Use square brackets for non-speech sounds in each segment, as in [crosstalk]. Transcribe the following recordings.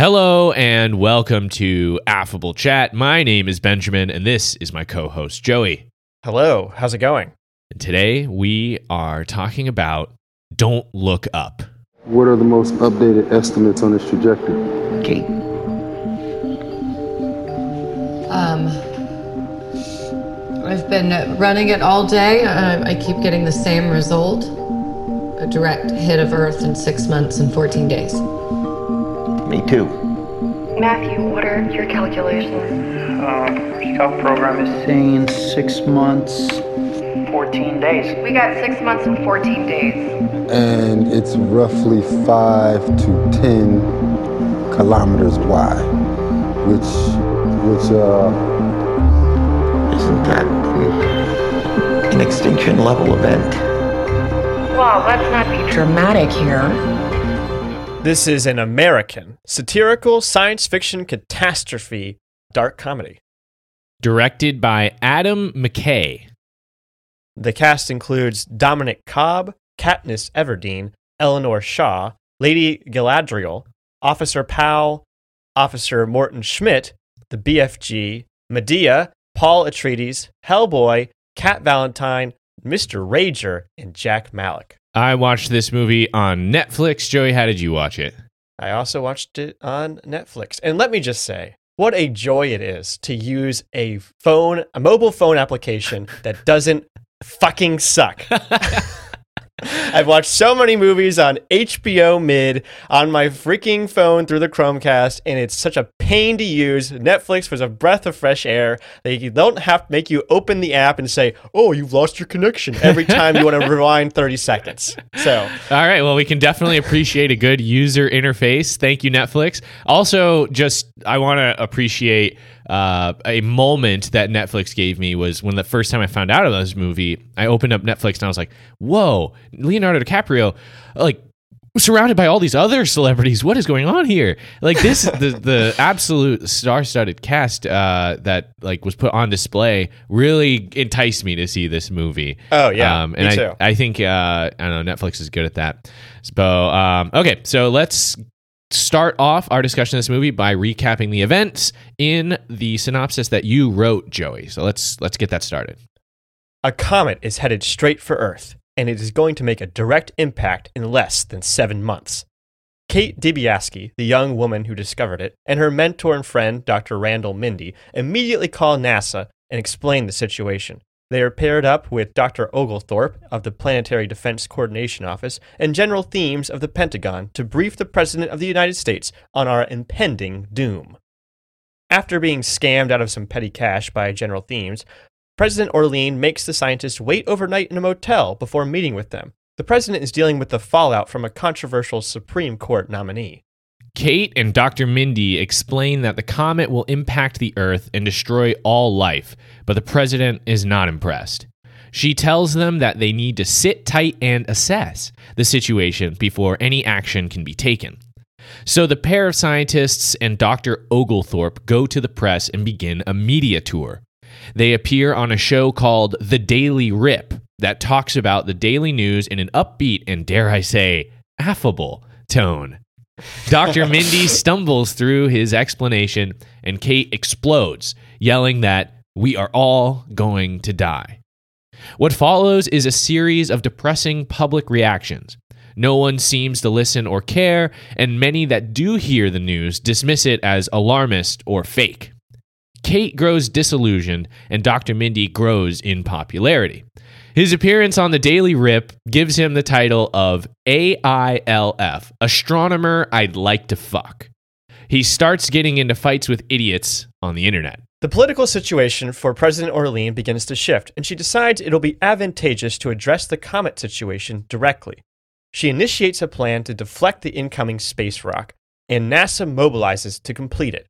Hello and welcome to Affable Chat. My name is Benjamin and this is my co host Joey. Hello, how's it going? And today we are talking about Don't Look Up. What are the most updated estimates on its trajectory? Kate. Um, I've been running it all day. Uh, I keep getting the same result a direct hit of Earth in six months and 14 days. Me too. Matthew, what are your calculations? Uh, scout program is saying six months, 14 days. We got six months and 14 days. And it's roughly 5 to 10 kilometers wide, which, which, uh, Isn't that an extinction level event? Well, let's not be dramatic here. This is an American satirical science fiction catastrophe dark comedy. Directed by Adam McKay. The cast includes Dominic Cobb, Katniss Everdeen, Eleanor Shaw, Lady Galadriel, Officer Powell, Officer Morton Schmidt, the BFG, Madea, Paul Atreides, Hellboy, Cat Valentine, Mr. Rager, and Jack Malik. I watched this movie on Netflix. Joey, how did you watch it? I also watched it on Netflix. And let me just say, what a joy it is to use a phone, a mobile phone application that doesn't fucking suck. [laughs] I've watched so many movies on HBO Mid on my freaking phone through the Chromecast, and it's such a pain to use. Netflix was a breath of fresh air. They don't have to make you open the app and say, "Oh, you've lost your connection" every time you want to [laughs] rewind 30 seconds. So, All right. Well, we can definitely appreciate a good user interface. Thank you, Netflix. Also, just I want to appreciate uh, a moment that Netflix gave me was when the first time I found out about this movie, I opened up Netflix and I was like, "Whoa, Leonardo DiCaprio!" Like surrounded by all these other celebrities. What is going on here? Like this, the [laughs] the absolute star-studded cast uh, that like was put on display really enticed me to see this movie. Oh, yeah. um, Me and I too. I think uh, I don't know Netflix is good at that. So um, okay, so let's start off our discussion of this movie by recapping the events in the synopsis that you wrote, Joey. So let's let's get that started. A comet is headed straight for Earth, and it is going to make a direct impact in less than seven months. Kate Dibiaski, the young woman who discovered it, and her mentor and friend, Dr. Randall Mindy, immediately call NASA and explain the situation. They are paired up with Dr. Oglethorpe of the Planetary Defense Coordination Office and General Themes of the Pentagon to brief the President of the United States on our impending doom. After being scammed out of some petty cash by General Themes, President Orlean makes the scientists wait overnight in a motel before meeting with them. The president is dealing with the fallout from a controversial Supreme Court nominee. Kate and Dr. Mindy explain that the comet will impact the Earth and destroy all life, but the president is not impressed. She tells them that they need to sit tight and assess the situation before any action can be taken. So the pair of scientists and Dr. Oglethorpe go to the press and begin a media tour. They appear on a show called The Daily Rip that talks about the daily news in an upbeat and, dare I say, affable tone. Dr. Mindy stumbles through his explanation, and Kate explodes, yelling that we are all going to die. What follows is a series of depressing public reactions. No one seems to listen or care, and many that do hear the news dismiss it as alarmist or fake. Kate grows disillusioned, and Dr. Mindy grows in popularity. His appearance on the Daily Rip gives him the title of AILF, Astronomer I'd Like to Fuck. He starts getting into fights with idiots on the internet. The political situation for President Orlean begins to shift, and she decides it'll be advantageous to address the comet situation directly. She initiates a plan to deflect the incoming space rock, and NASA mobilizes to complete it.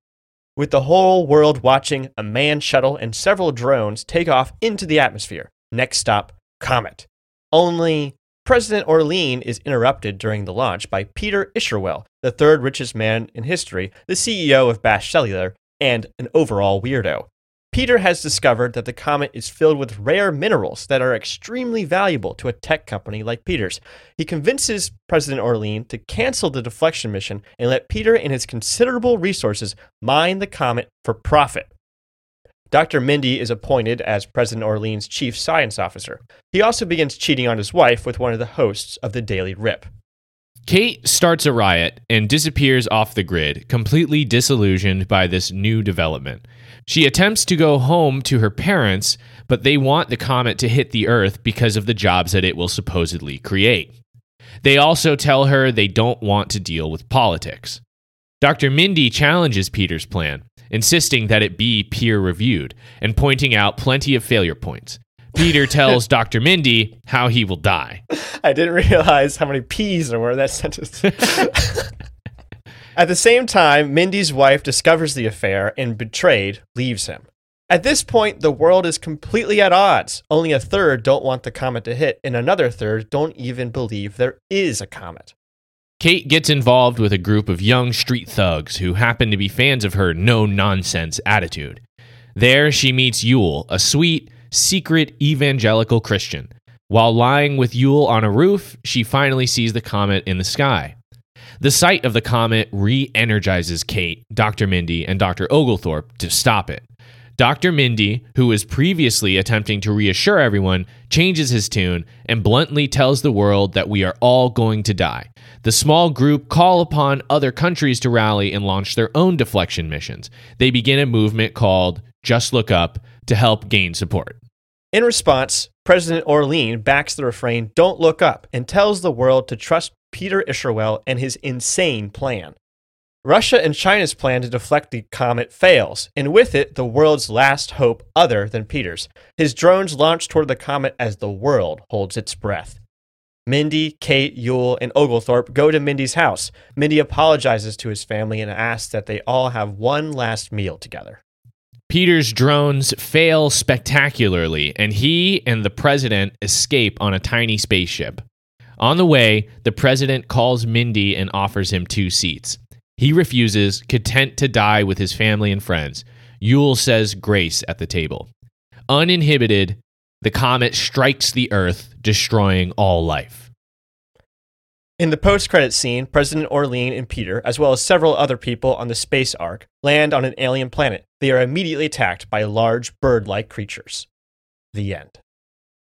With the whole world watching, a manned shuttle and several drones take off into the atmosphere. Next stop, Comet. Only President Orlean is interrupted during the launch by Peter Isherwell, the third richest man in history, the CEO of Bash Cellular, and an overall weirdo. Peter has discovered that the comet is filled with rare minerals that are extremely valuable to a tech company like Peter's. He convinces President Orlean to cancel the deflection mission and let Peter and his considerable resources mine the comet for profit. Dr. Mindy is appointed as President Orlean's chief science officer. He also begins cheating on his wife with one of the hosts of the Daily Rip. Kate starts a riot and disappears off the grid, completely disillusioned by this new development. She attempts to go home to her parents, but they want the comet to hit the Earth because of the jobs that it will supposedly create. They also tell her they don't want to deal with politics. Dr. Mindy challenges Peter's plan, insisting that it be peer reviewed and pointing out plenty of failure points. Peter [laughs] tells Dr. Mindy how he will die. [laughs] I didn't realize how many P's there were in that [laughs] sentence. At the same time, Mindy's wife discovers the affair and, betrayed, leaves him. At this point, the world is completely at odds. Only a third don't want the comet to hit, and another third don't even believe there is a comet. Kate gets involved with a group of young street thugs who happen to be fans of her no nonsense attitude. There, she meets Yule, a sweet, secret evangelical Christian. While lying with Yule on a roof, she finally sees the comet in the sky. The sight of the comet re energizes Kate, Dr. Mindy, and Dr. Oglethorpe to stop it. Dr. Mindy, who was previously attempting to reassure everyone, changes his tune and bluntly tells the world that we are all going to die. The small group call upon other countries to rally and launch their own deflection missions. They begin a movement called Just Look Up to help gain support. In response, President Orlean backs the refrain, Don't look up, and tells the world to trust Peter Isherwell and his insane plan. Russia and China's plan to deflect the comet fails, and with it, the world's last hope other than Peter's. His drones launch toward the comet as the world holds its breath. Mindy, Kate, Yule, and Oglethorpe go to Mindy's house. Mindy apologizes to his family and asks that they all have one last meal together. Peter's drones fail spectacularly, and he and the president escape on a tiny spaceship. On the way, the president calls Mindy and offers him two seats. He refuses, content to die with his family and friends. Yule says grace at the table. Uninhibited, the comet strikes the Earth, destroying all life. In the post credit scene, President Orlean and Peter, as well as several other people on the space ark, land on an alien planet. They are immediately attacked by large bird like creatures. The end.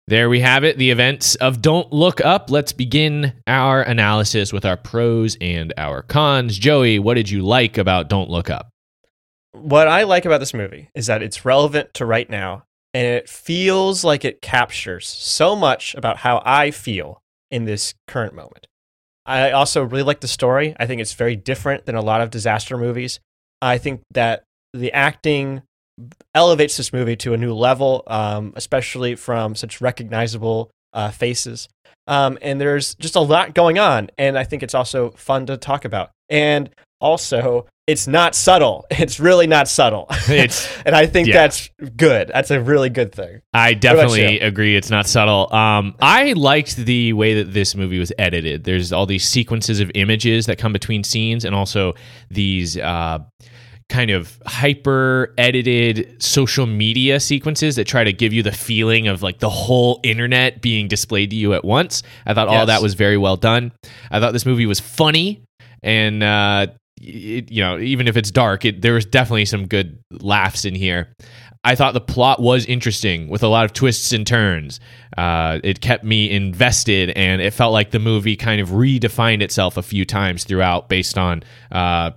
There we have it, the events of Don't Look Up. Let's begin our analysis with our pros and our cons. Joey, what did you like about Don't Look Up? What I like about this movie is that it's relevant to right now, and it feels like it captures so much about how I feel in this current moment. I also really like the story. I think it's very different than a lot of disaster movies. I think that the acting elevates this movie to a new level, um, especially from such recognizable uh, faces. Um, and there's just a lot going on, and I think it's also fun to talk about. And also, it's not subtle. [laughs] It's really not subtle. [laughs] It's and I think yeah. that's good. That's a really good thing. I definitely agree. It's not subtle. Um, I liked the way that this movie was edited. There's all these sequences of images that come between scenes, and also these uh, kind of hyper edited social media sequences that try to give you the feeling of like the whole internet being displayed to you at once. I thought all that was very well done. I thought this movie was funny and uh, it, you know even if it's dark, it, there was definitely some good laughs in here. I thought the plot was interesting with a lot of twists and turns. Uh, it kept me invested, and it felt like the movie kind of redefined itself a few times throughout based on uh,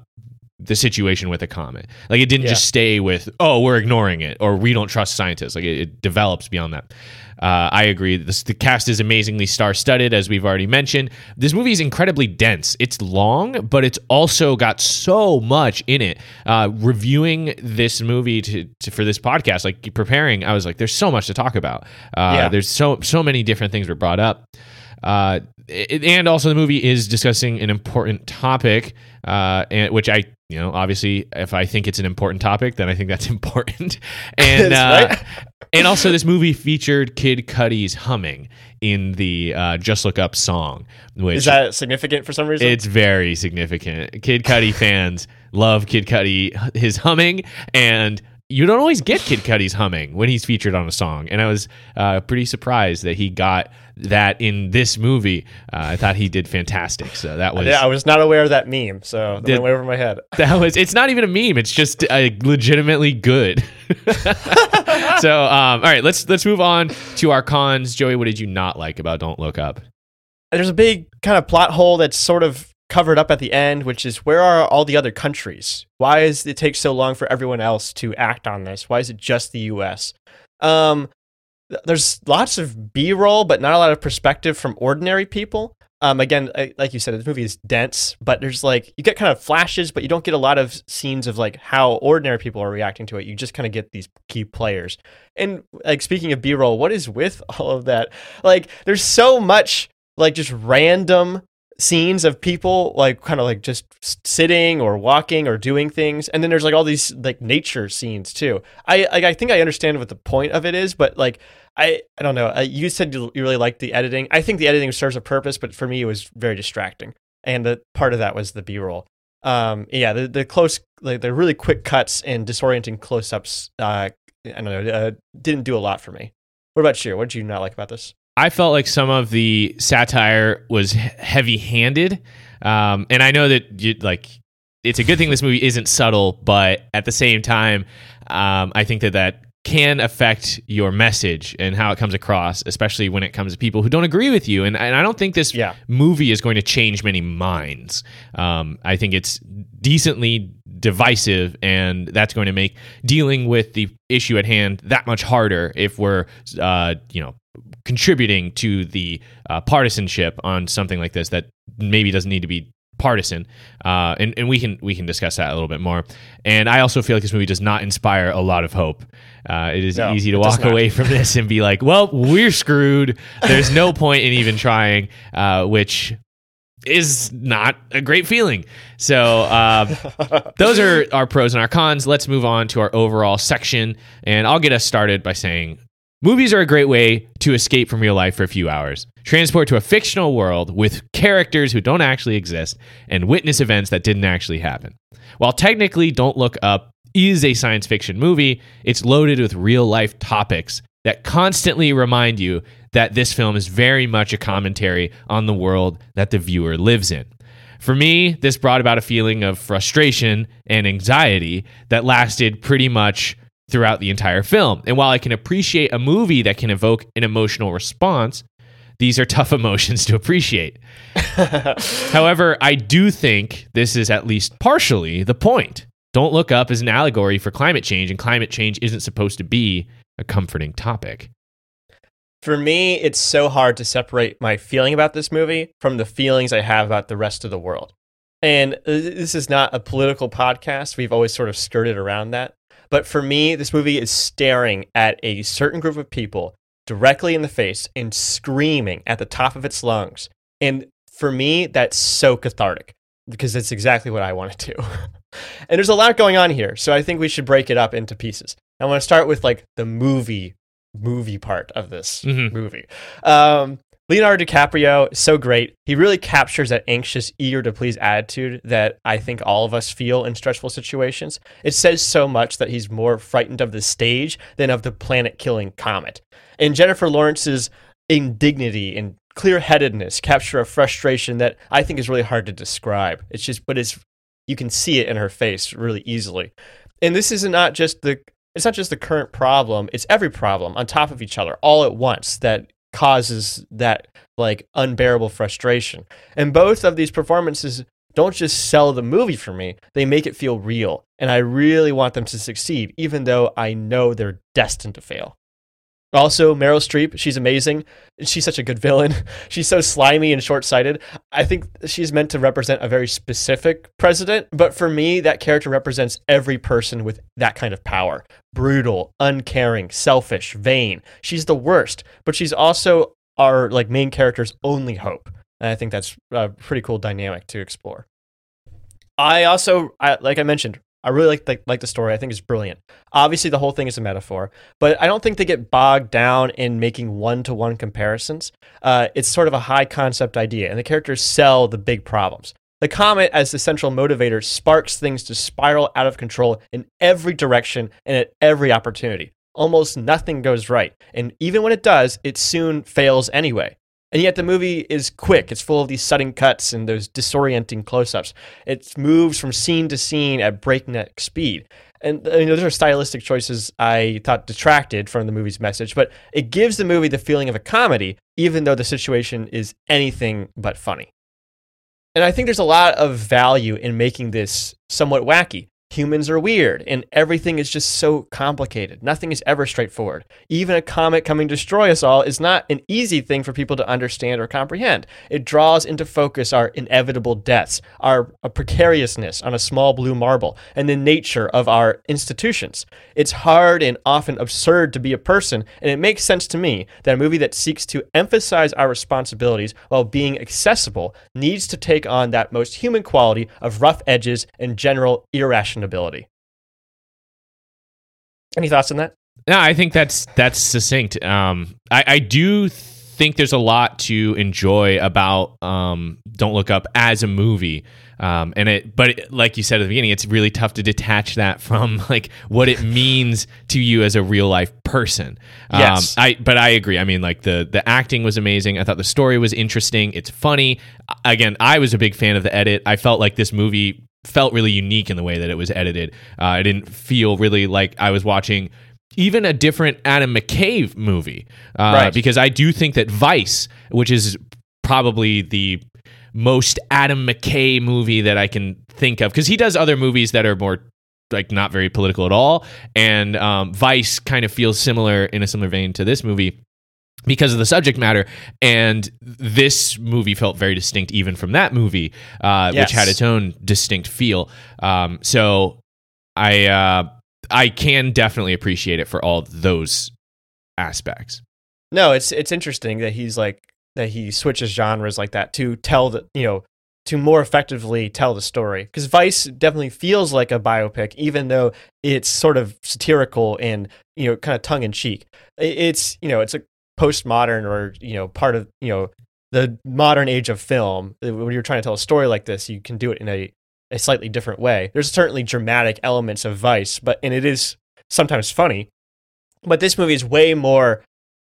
the situation with the comet. Like it didn't Yeah. just stay with, oh, we're ignoring it or we don't trust scientists. Like it, it develops beyond that. Uh, I agree. This, the cast is amazingly star studded, as we've already mentioned. This movie is incredibly dense. It's long, but it's also got so much in it. Uh, reviewing this movie to, to, for this podcast, like preparing, I was like, there's so much to talk about. Uh, Yeah. There's so so many different things were brought up. Uh, it- and also the movie is discussing an important topic, uh, and which I, you know, obviously, if I think it's an important topic, then I think that's [laughs] important. And uh, Right? and also, this movie featured Kid Cudi's humming in the uh, "Just Look Up" song, which Is that significant for some reason? it's very significant. Kid Cudi fans love Kid Cudi, his humming, and you don't always get Kid Cudi's humming when he's featured on a song, and I was uh, pretty surprised that he got that in this movie. Uh, I thought he did fantastic. So that was Yeah, I was not aware of that meme, so that Did- went way over my head. [laughs] that was. It's not even a meme. It's just uh, legitimately good. [laughs] so um, all right, let's let's move on to our cons. Joey, what did you not like about Don't Look Up? There's a big kind of plot hole that's sort of covered up at the end, which is where are all the other countries? Why is it take so long for everyone else to act on this? Why is it just the U.S.? Um, th- there's lots of B-roll, but not a lot of perspective from ordinary people. Um, again, I- like you said, this movie is dense, but there's like you get kind of flashes, but you don't get a lot of scenes of like how ordinary people are reacting to it. You just kind of get these key players. And like speaking of B-roll, what is with [laughs] all of that? Like, there's so much like just random scenes of people like kind of like just sitting or walking or doing things and then there's like all these like nature scenes too. I like, i think i understand what the point of it is but like i i don't know. You said you you really liked the editing. I think the editing serves a purpose but for me it was very distracting and the part of that was the b-roll. Um yeah the, the close like the really quick cuts and disorienting close-ups uh i don't know uh, didn't do a lot for me. What about you? What did you not like about this I felt like some of the satire was heavy handed. Um, and I know that you, like it's a good thing this movie isn't subtle, but at the same time, um, I think that that can affect your message and how it comes across, especially when it comes to people who don't agree with you. And, and I don't think this Yeah. movie is going to change many minds. Um, I think it's decently divisive, and that's going to make dealing with the issue at hand that much harder if we're, uh, you know, contributing to the uh, partisanship on something like this that maybe doesn't need to be partisan. Uh, and, and we can we can discuss that a little bit more. And i also feel like this movie does not inspire a lot of hope. Uh, it is No, easy to walk away from this and be like well we're screwed. There's no [laughs] point in even trying uh, which is not a great feeling. So uh, [laughs] those are our pros and our cons. Let's move on to our overall section, and I'll get us started by saying movies are a great way to escape from real life for a few hours, transport to a fictional world with characters who don't actually exist, and witness events that didn't actually happen. While technically Don't Look Up is a science fiction movie, it's loaded with real life topics that constantly remind you that this film is very much a commentary on the world that the viewer lives in. For me, this brought about a feeling of frustration and anxiety that lasted pretty much throughout the entire film. And while I can appreciate a movie that can evoke an emotional response, these are [laughs] tough emotions to appreciate. [laughs] However, I do think this is at least partially the point. Don't Look Up is an allegory for climate change, and climate change isn't supposed to be a comforting topic. For me, it's so hard to separate my feeling about this movie from the feelings I have about the rest of the world. And uh, this is not a political podcast. We've always sort of skirted around that. But for me, this movie is staring at a certain group of people directly in the face and screaming at the top of its lungs. And for me, that's so cathartic because that's exactly what I want to do. [laughs] and there's a lot going on here. So I think we should break it up into pieces. I want to start with like the movie movie part of this Mhm. movie. Um, Leonardo DiCaprio is so great. He really captures that anxious, eager to please attitude that I think all of us feel in stressful situations. It says so much that he's more frightened of the stage than of the planet killing comet. And Jennifer Lawrence's indignity and clear headedness capture a frustration that I think is really hard to describe. It's just, but it's, you can see it in her face really easily. And this is not just the, it's not just the current problem, it's every problem on top of each other all at once that causes that like unbearable frustration. And both of these performances don't just sell the movie for me, they make it feel real. And I really want them to succeed, even though I know they're destined to fail. Also, Meryl Streep, she's amazing. She's such a good villain. [laughs] She's so slimy and short sighted. I think she's meant to represent a very specific president, but for me, that character represents every person with that kind of power brutal, uncaring, selfish, vain. She's the worst, but she's also our like main character's only hope. And I think that's a pretty cool dynamic to explore. I also, I, like I mentioned, I really like the, like the story. I think it's brilliant. Obviously, the whole thing is a metaphor, but I don't think they get bogged down in making one to one comparisons. Uh, it's sort of a high concept idea, and the characters sell the big problems. The comet, as the central motivator, sparks things to spiral out of control in every direction and at every opportunity. Almost nothing goes right. And even when it does, it soon fails anyway. And yet the movie is quick. It's full of these sudden cuts and those disorienting close ups. It moves from scene to scene at breakneck speed. And uh, you know, those are stylistic choices I thought detracted from the movie's message, but it gives the movie the feeling of a comedy, even though the situation is anything but funny. And I think there's a lot of value in making this somewhat wacky humans are weird and everything is just so complicated. Nothing is ever straightforward. Even a comet coming to destroy us all is not an easy thing for people to understand or comprehend. It draws into focus our inevitable deaths, our uh, precariousness on a small blue marble, and the nature of our institutions. It's hard and often absurd to be a person, and it makes sense to me that a movie that seeks to emphasize our responsibilities while being accessible needs to take on that most human quality of rough edges and general irrationality ability. Any thoughts on that? No, I think that's that's succinct. Um, I, I do think there's a lot to enjoy about um, Don't Look Up as a movie. Um, and it, but it, like you said at the beginning, it's really tough to detach that [laughs] from like what it means to you as a real life person. Um, Yes. I, but I agree. I mean, like the the acting was amazing. I thought the story was interesting. It's funny. Again, I was a big fan of the edit. I felt like this movie felt really unique in the way that it was edited. Uh, I didn't feel really like I was watching even a different Adam McKay movie, uh, Right. because I do think that Vice, which is probably the most Adam McKay movie that I can think of, because he does other movies that are more like not very political at all, and um, Vice kind of feels similar in a similar vein to this movie because of the subject matter. And this movie felt very distinct even from that movie, uh, Yes. which had its own distinct feel. Um, so I uh, I can definitely appreciate it for all those aspects. No, it's it's interesting that he's like that he switches genres like that to tell the you know to more effectively tell the story because Vice definitely feels like a biopic even though it's sort of satirical and you know kind of tongue in cheek. It's you know it's a postmodern or you know part of you know the modern age of film. When you're trying to tell a story like this, you can do it in a a slightly different way. There's certainly dramatic elements of Vice, but and it is sometimes funny. But this movie is way more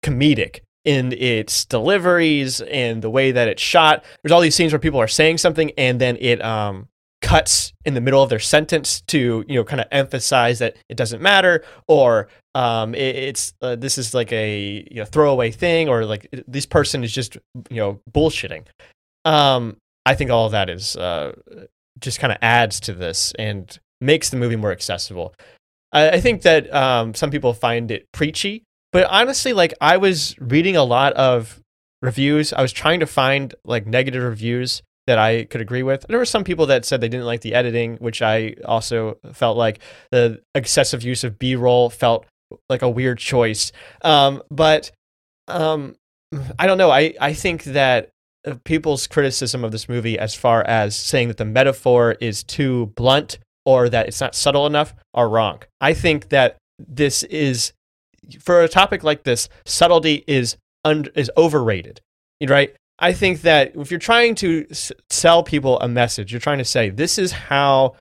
comedic in its deliveries and the way that it's shot. There's all these scenes where people are saying something and then it um, cuts in the middle of their sentence to you know kind of emphasize that it doesn't matter or um, it, it's uh, this is like a you know throwaway thing or like this person is just you know bullshitting. Um, I think all of that is uh, just kind of adds to this and makes the movie more accessible. I, I think that um, some people find it preachy, but honestly, like I was reading a lot of reviews. I was trying to find like negative reviews that I could agree with. There were some people that said they didn't like the editing, which I also felt like the excessive use of B-roll felt like a weird choice. Um, but um, I don't know. I, I think that people's criticism of this movie, as far as saying that the metaphor is too blunt or that it's not subtle enough, are wrong. I think that this is, for a topic like this, subtlety is un- is overrated. Right? I think that if you're trying to s- sell people a message, you're trying to say this is how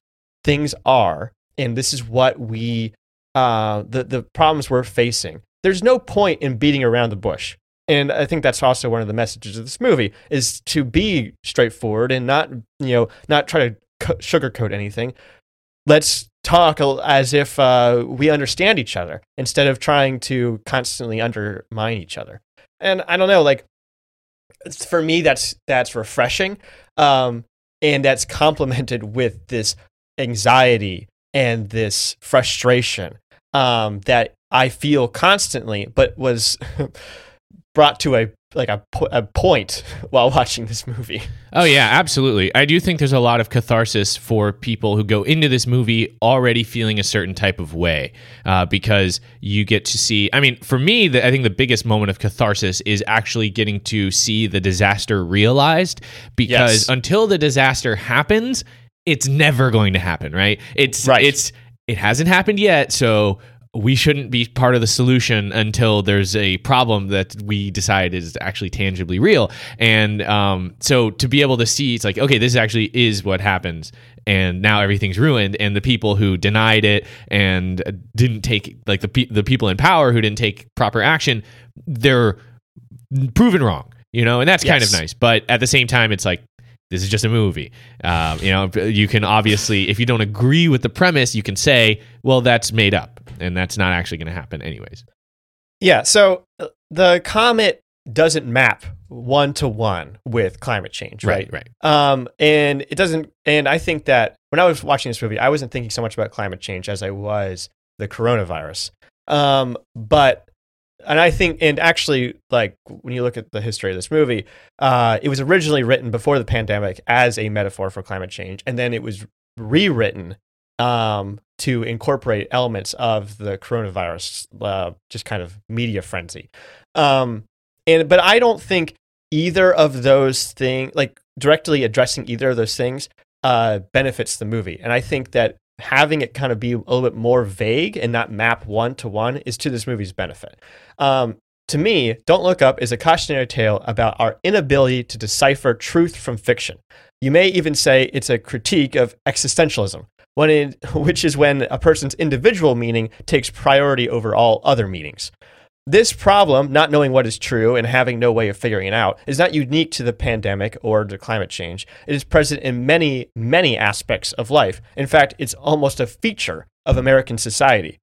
things are, and this is what we uh, the the problems we're facing. There's no point in beating around the bush. And I think that's also one of the messages of this movie is to be straightforward and not, you know, not try to co- sugarcoat anything. Let's talk as if uh, we understand each other instead of trying to constantly undermine each other. And I don't know, like for me, that's that's refreshing, um, and that's complemented with this anxiety and this frustration um, that I feel constantly, but was [laughs] brought to a like a, po- a point [laughs] while watching this movie. Oh yeah, absolutely. I do think there's a lot of catharsis for people who go into this movie already feeling a certain type of way, uh, because you get to see. I mean, for me, the, I think the biggest moment of catharsis is actually getting to see the disaster realized. Because Yes. until the disaster happens, it's never going to happen, right? It's Right. It's it hasn't happened yet, so we shouldn't be part of the solution until there's a problem that we decide is actually tangibly real. And um, so to be able to see, it's like, okay, this actually is what happens. And now everything's ruined. And the people who denied it and didn't take, like the, pe- the people in power who didn't take proper action, they're proven wrong, you know? And that's kind of nice. But at the same time, it's like, this is just a movie. Um, you know, you can obviously, if you don't agree with the premise, you can say, well, that's made up and that's not actually going to happen anyways. Yeah, so uh, the comet doesn't map one to one with climate change, right? Right. Um, and it doesn't. And I think that when I was watching this movie, I wasn't thinking so much about climate change as I was the coronavirus. Um, but and I think, and actually, like when you look at the history of this movie, uh, it was originally written before the pandemic as a metaphor for climate change, and then it was rewritten um, to incorporate elements of the coronavirus, uh, just kind of media frenzy. Um, and but I don't think either of those things, like directly addressing either of those things, uh, benefits the movie. And I think that having it kind of be a little bit more vague and not map one to one is to this movie's benefit. Um, to me, Don't Look Up is a cautionary tale about our inability to decipher truth from fiction. You may even say it's a critique of existentialism, when it, [laughs] which is when a person's individual meaning takes priority over all other meanings. This problem, not knowing what is true and having no way of figuring it out, is not unique to the pandemic or to climate change. It is present in many, many aspects of life. In fact, it's almost a feature of American society.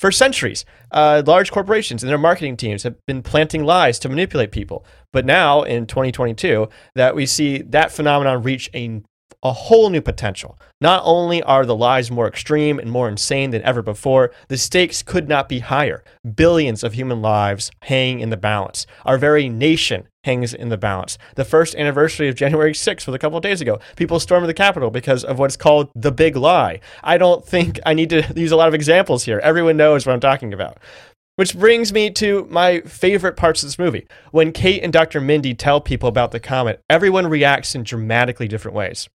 For centuries, uh, large corporations and their marketing teams have been planting lies to manipulate people. But now, in 2022, that we see that phenomenon reach a a whole new potential. Not only are the lies more extreme and more insane than ever before, the stakes could not be higher. Billions of human lives hang in the balance. Our very nation hangs in the balance. The first anniversary of January 6th was a couple of days ago. People stormed the Capitol because of what's called the big lie. I don't think I need to use a lot of examples here. Everyone knows what I'm talking about. Which brings me to my favorite parts of this movie. When Kate and Dr. Mindy tell people about the comet, everyone reacts in dramatically different ways.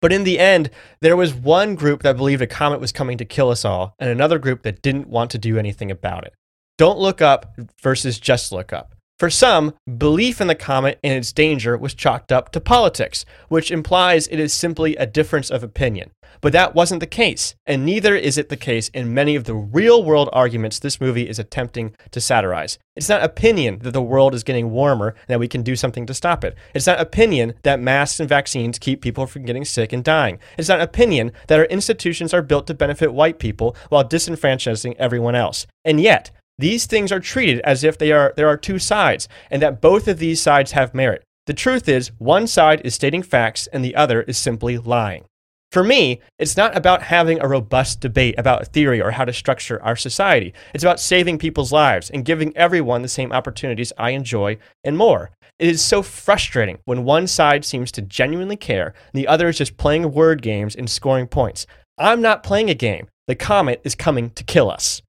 But in the end, there was one group that believed a comet was coming to kill us all, and another group that didn't want to do anything about it. Don't look up versus just look up. For some, belief in the comet and its danger was chalked up to politics, which implies it is simply a difference of opinion. But that wasn't the case, and neither is it the case in many of the real world arguments this movie is attempting to satirize. It's not opinion that the world is getting warmer and that we can do something to stop it. It's not opinion that masks and vaccines keep people from getting sick and dying. It's not opinion that our institutions are built to benefit white people while disenfranchising everyone else. And yet, these things are treated as if they are there are two sides and that both of these sides have merit. The truth is, one side is stating facts and the other is simply lying. For me, it's not about having a robust debate about theory or how to structure our society. It's about saving people's lives and giving everyone the same opportunities I enjoy and more. It is so frustrating when one side seems to genuinely care and the other is just playing word games and scoring points. I'm not playing a game. The comet is coming to kill us.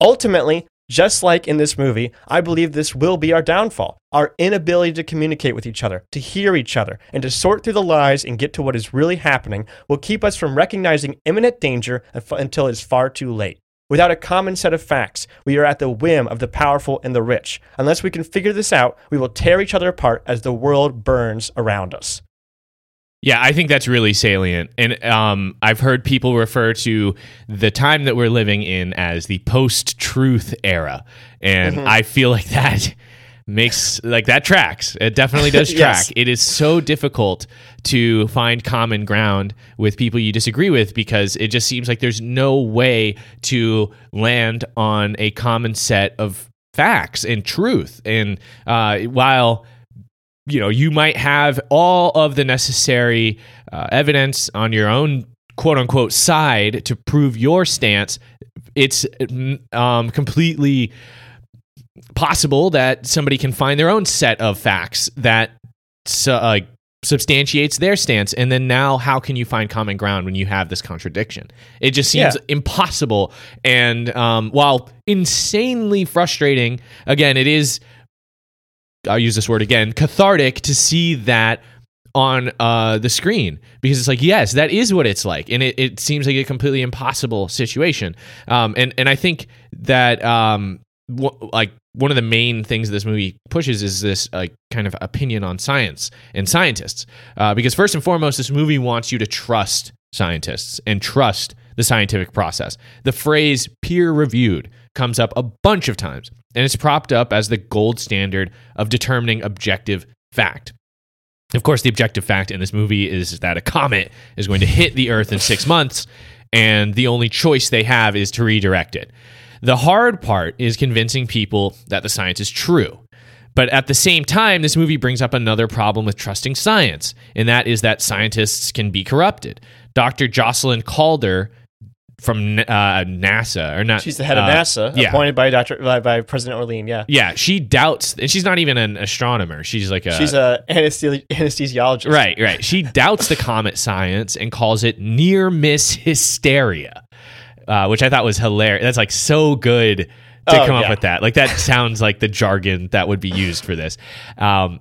Ultimately, just like in this movie, I believe this will be our downfall. Our inability to communicate with each other, to hear each other, and to sort through the lies and get to what is really happening will keep us from recognizing imminent danger until it's far too late. Without a common set of facts, we are at the whim of the powerful and the rich. Unless we can figure this out, we will tear each other apart as the world burns around us. Yeah, I think that's really salient. And um, I've heard people refer to the time that we're living in as the post truth era. And I feel like [laughs] that makes, like, that tracks. It definitely does [laughs] track. Yes. It is so difficult to find common ground with people you disagree with because it just seems like there's no way to land on a common set of facts and truth. And uh, while you know you might have all of the necessary uh, evidence on your own quote unquote side to prove your stance. It's um, completely possible that somebody can find their own set of facts that su- uh, substantiates their stance. And then now how can you find common ground when you have this contradiction? It just seems Yeah. impossible. And um, while insanely frustrating again it is I'll use this word again, cathartic to see that on uh, the screen. Because it's like yes that is what it's like. And it, it seems like a completely impossible situation. Um, and and I think that um, w- like one of the main things this movie pushes is this like kind of opinion on science and scientists. Uh, because first and foremost this movie wants you to trust scientists and trust the scientific process. The phrase peer reviewed comes up a bunch of times and it's propped up as the gold standard of determining objective fact of course, the objective fact in this movie is that a comet is going to hit the Earth in six [laughs] months, and the only choice they have is to redirect it. The hard part is convincing people that the science is true. But at the same time, this movie brings up another problem with trusting science, and that is that scientists can be corrupted. Dr. Jocelyn Calder from uh, NASA, or not? She's the head of uh, NASA, yeah. appointed by Dr. By, by President Orlean. Yeah, Yeah, she doubts, and she's not even an astronomer. She's like a she's a anesthesi- anesthesiologist. Right, right. She [laughs] doubts the comet science and calls it near miss hysteria, uh, which I thought was hilarious. That's like so good to Oh, come up with that. Like that sounds like the jargon that would be used for this. Um,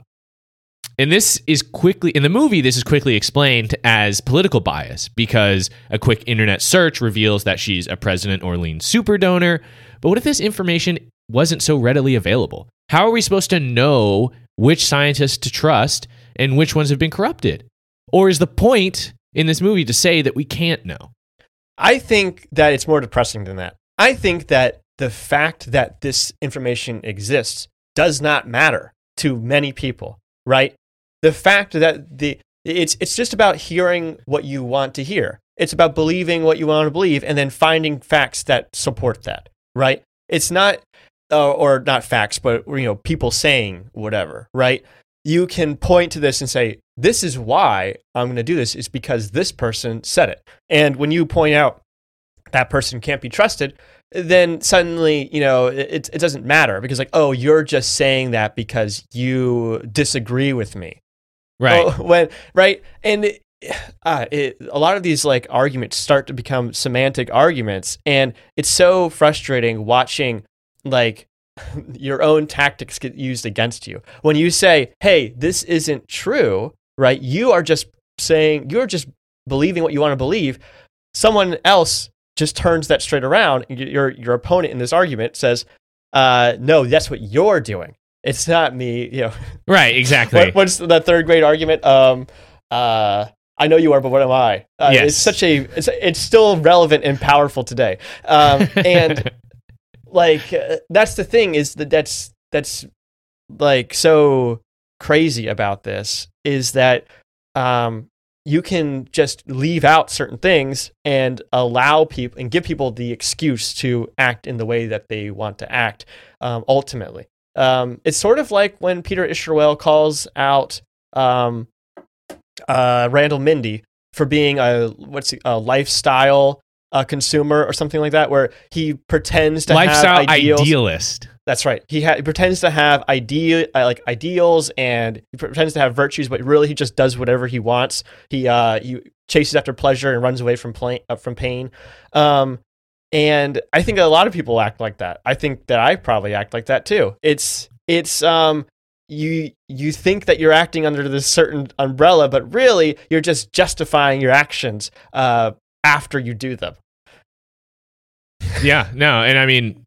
and this is quickly in the movie. This is quickly explained as political bias because a quick internet search reveals that she's a President Orlean super donor. But what if this information wasn't so readily available? How are we supposed to know which scientists to trust and which ones have been corrupted? Or is the point in this movie to say that we can't know? I think that it's more depressing than that. I think that the fact that this information exists does not matter to many people, right? The fact that the it's it's just about hearing what you want to hear. It's about believing what you want to believe and then finding facts that support that, right? It's not uh, or not facts, but you know, people saying whatever, right? You can point to this and say, "This is why I'm going to do this. Is because this person said it." And when you point out that person can't be trusted, then suddenly, you know, it, it doesn't matter because, like, oh, you're just saying that because you disagree with me. Right. [laughs] When, right. And it, uh, it, a lot of these like arguments start to become semantic arguments. And it's so frustrating watching like [laughs] your own tactics get used against you. When you say, hey, this isn't true, right? You are just saying, you're just believing what you want to believe. Someone else just turns that straight around. Your, your opponent in this argument says, uh, no, that's what you're doing. It's not me. You know, Right, exactly. what, what's the third grade argument? Um, uh, I know you are, but what am I? Uh, Yes. It's such a, it's, it's still relevant and powerful today. Um, and [laughs] like, uh, that's the thing is that that's, that's like so crazy about this is that, um, you can just leave out certain things and allow people and give people the excuse to act in the way that they want to act um, ultimately um, it's sort of like when peter isherwell calls out um, uh, randall mindy for being a what's it, a lifestyle uh, consumer or something like that where he pretends to Lifestyle have ideals idealist. that's right. He, ha- he pretends to have idea uh, like ideals and he pretends to have virtues, but really he just does whatever he wants. He uh, he chases after pleasure and runs away from pla- uh, from pain. Um, and I think a lot of people act like that. I think that I probably act like that too. It's it's um you you think that you're acting under this certain umbrella, but really you're just justifying your actions uh, after you do them. Yeah, no, and I mean,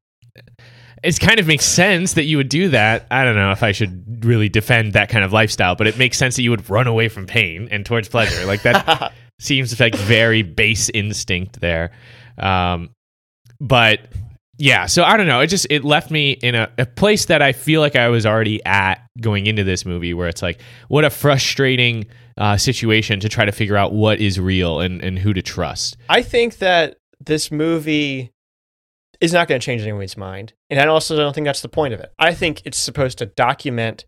it kind of makes sense that you would do that. I don't know if I should really defend that kind of lifestyle, but it makes sense that you would run away from pain and towards pleasure. Like that [laughs] seems like very base instinct there. Um, but yeah, so I don't know. It just it left me in a, a place that I feel like I was already at going into this movie, where it's like, what a frustrating uh, situation to try to figure out what is real and and who to trust. I think that this movie is not going to change anyone's mind. And I also don't think that's the point of it. I think it's supposed to document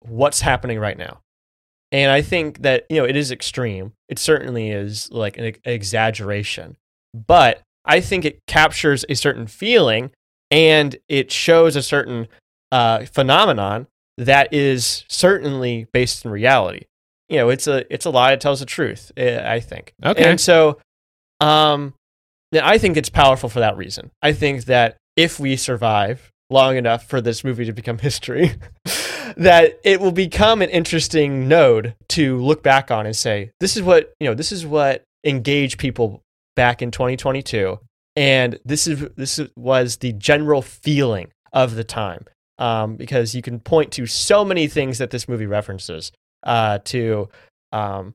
what's happening right now. And I think that, you know, it is extreme. It certainly is like an ex- exaggeration. But I think it captures a certain feeling and it shows a certain uh, phenomenon that is certainly based in reality. You know, it's a it's a lie that tells the truth. eh, I think. Okay. And so, um, I think it's powerful for that reason. I think that if we survive long enough for this movie to become [laughs] history, that it will become an interesting node to look back on and say, this is what, you know, this is what engaged people back in 2022. And this is this was the general feeling of the time. Um, because you can point to so many things that this movie references uh, to um,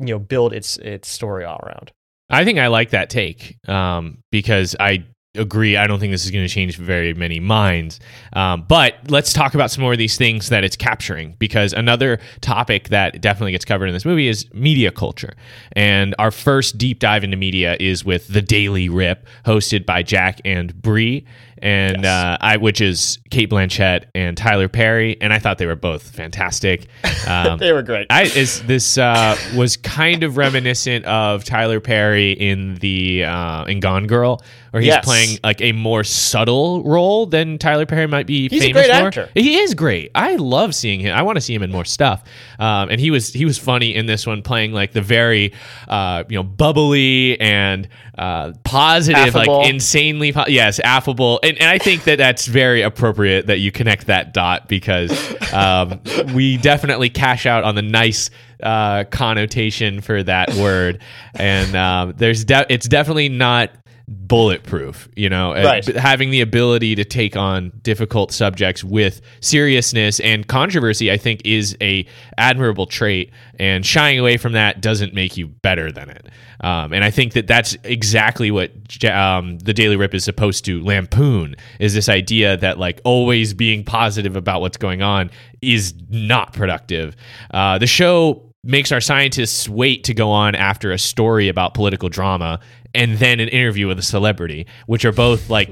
you know, build its its story all around. I think I like that take um, because I agree. I don't think this is going to change very many minds. Um, but let's talk about some more of these things that it's capturing because another topic that definitely gets covered in this movie is media culture. And our first deep dive into media is with The Daily Rip, hosted by Jack and Bree. And Yes. uh, I, which is Cate Blanchett and Tyler Perry, and I thought they were both fantastic. [laughs] Um, They were great. I is this uh, was kind of reminiscent of Tyler Perry in the uh, in Gone Girl, where he's Yes. playing like a more subtle role than Tyler Perry might be He's a great for. actor. He is great. I love seeing him. I want to see him in more stuff. Um, and he was he was funny in this one, playing like the very uh, you know bubbly and uh, positive, Affable. like insanely po- yes, affable. And, and I think that that's very appropriate that you connect that dot because um, we definitely cash out on the nice uh, connotation for that word, and um, there's de- it's definitely not bulletproof you know Right. having the ability to take on difficult subjects with seriousness and controversy i think is a admirable trait and shying away from that doesn't make you better than it um, and i think that that's exactly what um, the daily rip is supposed to lampoon is this idea that like always being positive about what's going on is not productive uh, the show makes our scientists wait to go on after a story about political drama and then an interview with a celebrity, which are both like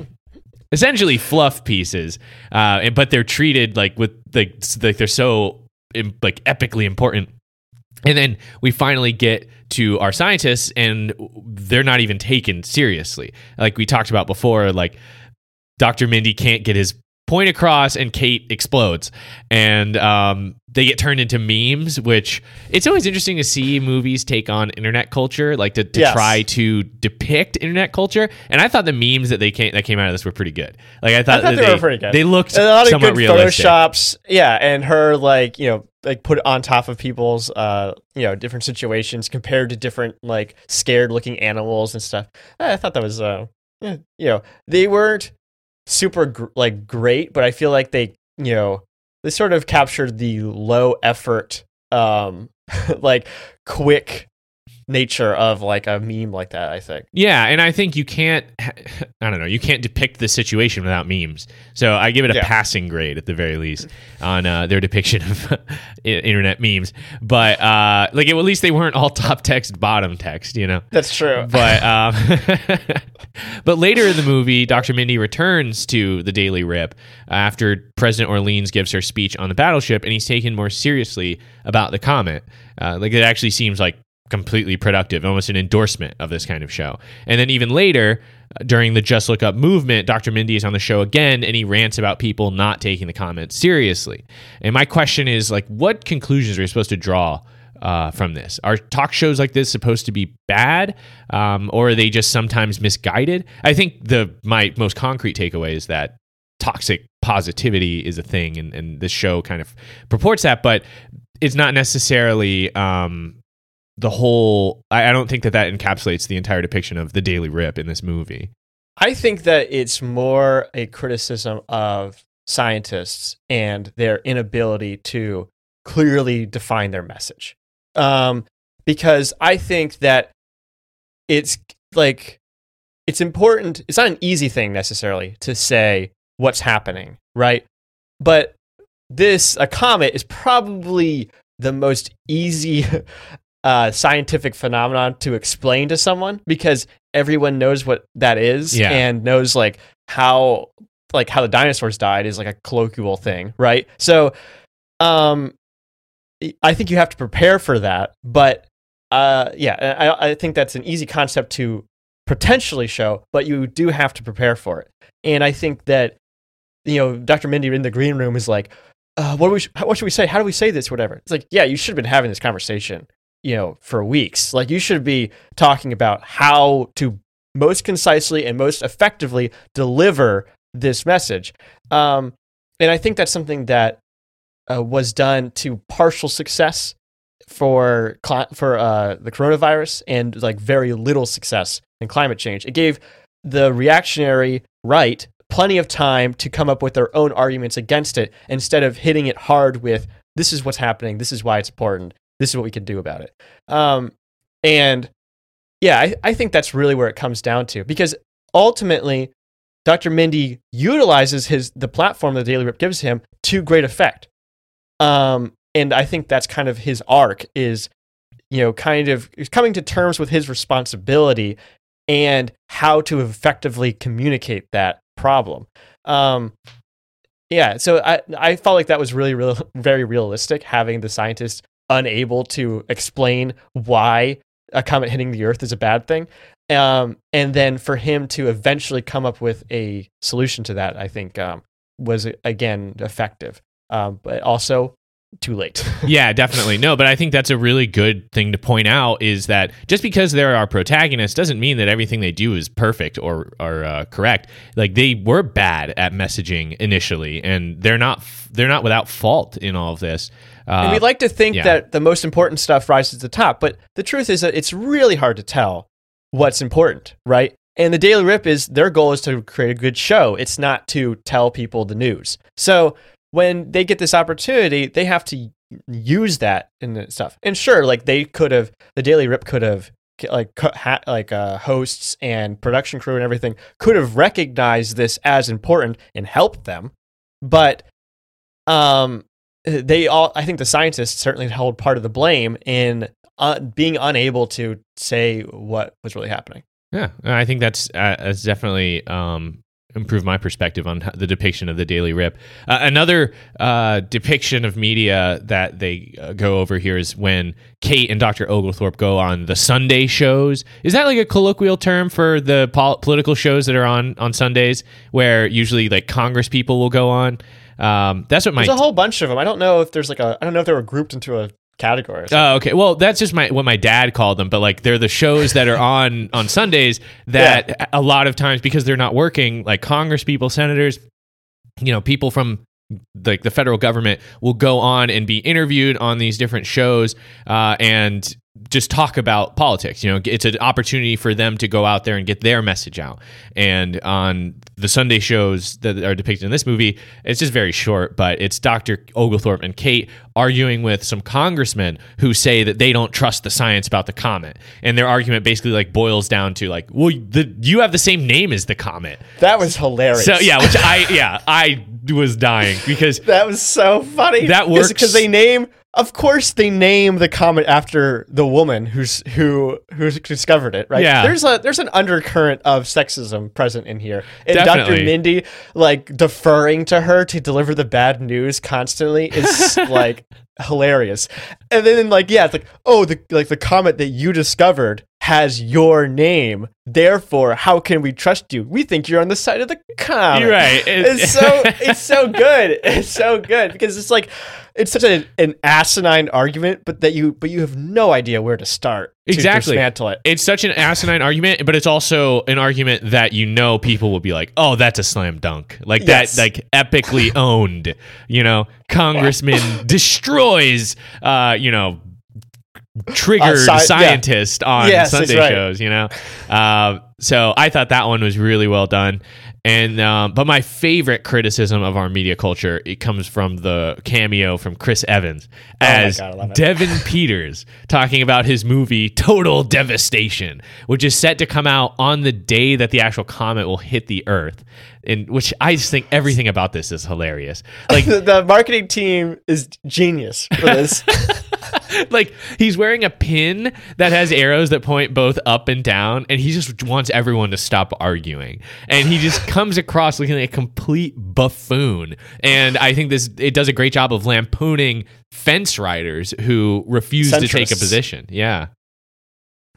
essentially fluff pieces, uh, and but they're treated like with like like they're so like epically important. And then we finally get to our scientists, and they're not even taken seriously. Like we talked about before, like Dr. Mindy can't get his point across, and Kate explodes, and um, they get turned into memes. Which it's always interesting to see movies take on internet culture, like to, to Yes. try to depict internet culture. And I thought the memes that they came that came out of this were pretty good. Like I thought, I thought that they were pretty good. They looked a lot of somewhat good realistic. photoshops. Yeah, and her like you know like put on top of people's uh you know different situations compared to different like scared looking animals and stuff. I I thought that was uh you know they weren't super gr- like great, but I feel like they you know they sort of captured the low effort um [laughs] like quick nature of like a meme like that. I think. Yeah, and I think you can't. [laughs] I don't know. You can't depict the situation without memes. So I give it a Yeah. passing grade at the very least on uh, their depiction of [laughs] internet memes. But uh, like, at least they weren't all top text, bottom text. You know. That's true. But [laughs] um, but later in the movie, Dr. Mindy returns to the Daily Rip after President Orleans gives her speech on the battleship, and he's taken more seriously about the comet. Uh, like it actually seems like completely productive, almost an endorsement of this kind of show. And then even later, uh, during the Just Look Up movement, Dr. Mindy is on the show again, and he rants about people not taking the comments seriously. And my question is, like, what conclusions are you supposed to draw? uh, from this? Are talk shows like this supposed to be bad, um, or are they just sometimes misguided? I think the my most concrete takeaway is that toxic positivity is a thing, and, and this show kind of purports that, but it's not necessarily um, the whole. I, I don't think that that encapsulates the entire depiction of the Daily Rip in this movie. I think that it's more a criticism of scientists and their inability to clearly define their message. Um, because I think that it's like it's important. It's not an easy thing necessarily to say what's happening, right? But this a comet is probably the most easy [laughs] uh, scientific phenomenon to explain to someone because everyone knows what that is Yeah. and knows like how like how the dinosaurs died is like a colloquial thing, right? So, um, I think you have to prepare for that, but uh, yeah, I, I think that's an easy concept to potentially show, but you do have to prepare for it. And I think that you know, Dr. Mindy in the green room is like, uh, what do we, sh- what should we say? How do we say this? Whatever. It's like, yeah, you should have been having this conversation, you know, for weeks. Like, you should be talking about how to most concisely and most effectively deliver this message. Um, and I think that's something that uh, was done to partial success for cli- for uh, the coronavirus and like very little success in climate change. It gave the reactionary right plenty of time to come up with their own arguments against it instead of hitting it hard with this is what's happening, this is why it's important, this is what we can do about it. Um, and yeah, I, I think that's really where it comes down to because ultimately, Dr. Mindy utilizes his the platform the Daily Rip gives him to great effect. Um, and I think that's kind of his arc is, you know, kind of coming to terms with his responsibility and how to effectively communicate that problem. Um, yeah, so I I felt like that was really real, [laughs] very realistic having the scientists unable to explain why a comet hitting the Earth is a bad thing, um, and then for him to eventually come up with a solution to that, I think um, was again effective, um, but also too late. [laughs] yeah, definitely. No, but I think that's a really good thing to point out is that just because they're our protagonists doesn't mean that everything they do is perfect or or uh, correct. Like they were bad at messaging initially, and they're not they're not without fault in all of this. Uh, and we like to think yeah. that the most important stuff rises to the top, but the truth is that it's really hard to tell what's important, right? And the Daily Rip is their goal is to create a good show. It's not to tell people the news. So when they get this opportunity, they have to use that and stuff. And sure, like they could have, the Daily Rip could have, like ha- like uh, hosts and production crew and everything could have recognized this as important and helped them, but um, they all, I think the scientists certainly held part of the blame in uh, being unable to say what was really happening. Yeah, I think that's uh, that's definitely um, improved my perspective on the depiction of the Daily Rip. Uh, another uh, depiction of media that they uh, go over here is when Kate and Dr. Oglethorpe go on the Sunday shows. Is that like a colloquial term for the pol- political shows that are on on Sundays, where usually like Congress people will go on? Um, that's what my there's a whole bunch of them. I don't know if there's like a I don't know if they were grouped into a category. Oh, okay. Well, that's just my what my dad called them, but like they're the shows that are [laughs] on on Sundays that Yeah. a lot of times because they're not working, like Congress people, senators, you know, people from like the federal government will go on and be interviewed on these different shows uh, and just talk about politics. You know, it's an opportunity for them to go out there and get their message out. And on the Sunday shows that are depicted in this movie, it's just very short, but it's Dr. Oglethorpe and Kate arguing with some congressmen who say that they don't trust the science about the comet. And their argument basically like boils down to like, well, the, you have the same name as the comet. That was hilarious. So yeah, which I yeah, I was dying because [laughs] That was so funny. That works. because they name. Of course, they name the comet after the woman who's who who discovered it. Right? Yeah. There's a there's an undercurrent of sexism present in here, and Dr. Mindy like deferring to her to deliver the bad news constantly is [laughs] like hilarious. And then like yeah, it's like oh the like the comet that you discovered has your name. Therefore, how can we trust you? We think you're on the side of the comet. You're right. It- [laughs] It's so [laughs] it's so good. It's so good because it's like it's such a, an asinine argument, but that you but you have no idea where to start to Exactly. dismantle it. it's such an asinine argument, but it's also an argument that you know people will be like, "Oh, that's a slam dunk." Like Yes. that like epically owned, you know, [laughs] congressman destroys uh, you know, triggered Uh, sci- yeah. scientist on Yes, Sunday right. shows, you know. Uh, so I thought that one was really well done. And um, but my favorite criticism of our media culture it comes from the cameo from Chris Evans as Oh God, I love it. Devin [laughs] Peters talking about his movie Total Devastation, which is set to come out on the day that the actual comet will hit the Earth. And which I just think everything about this is hilarious. Like the, [laughs] the marketing team is genius for this. [laughs] [laughs] like he's wearing a pin that has arrows that point both up and down and he just wants everyone to stop arguing. And he just [laughs] comes across looking like a complete buffoon. And i think this it does a great job of lampooning fence riders who refuse to take a position. Yeah.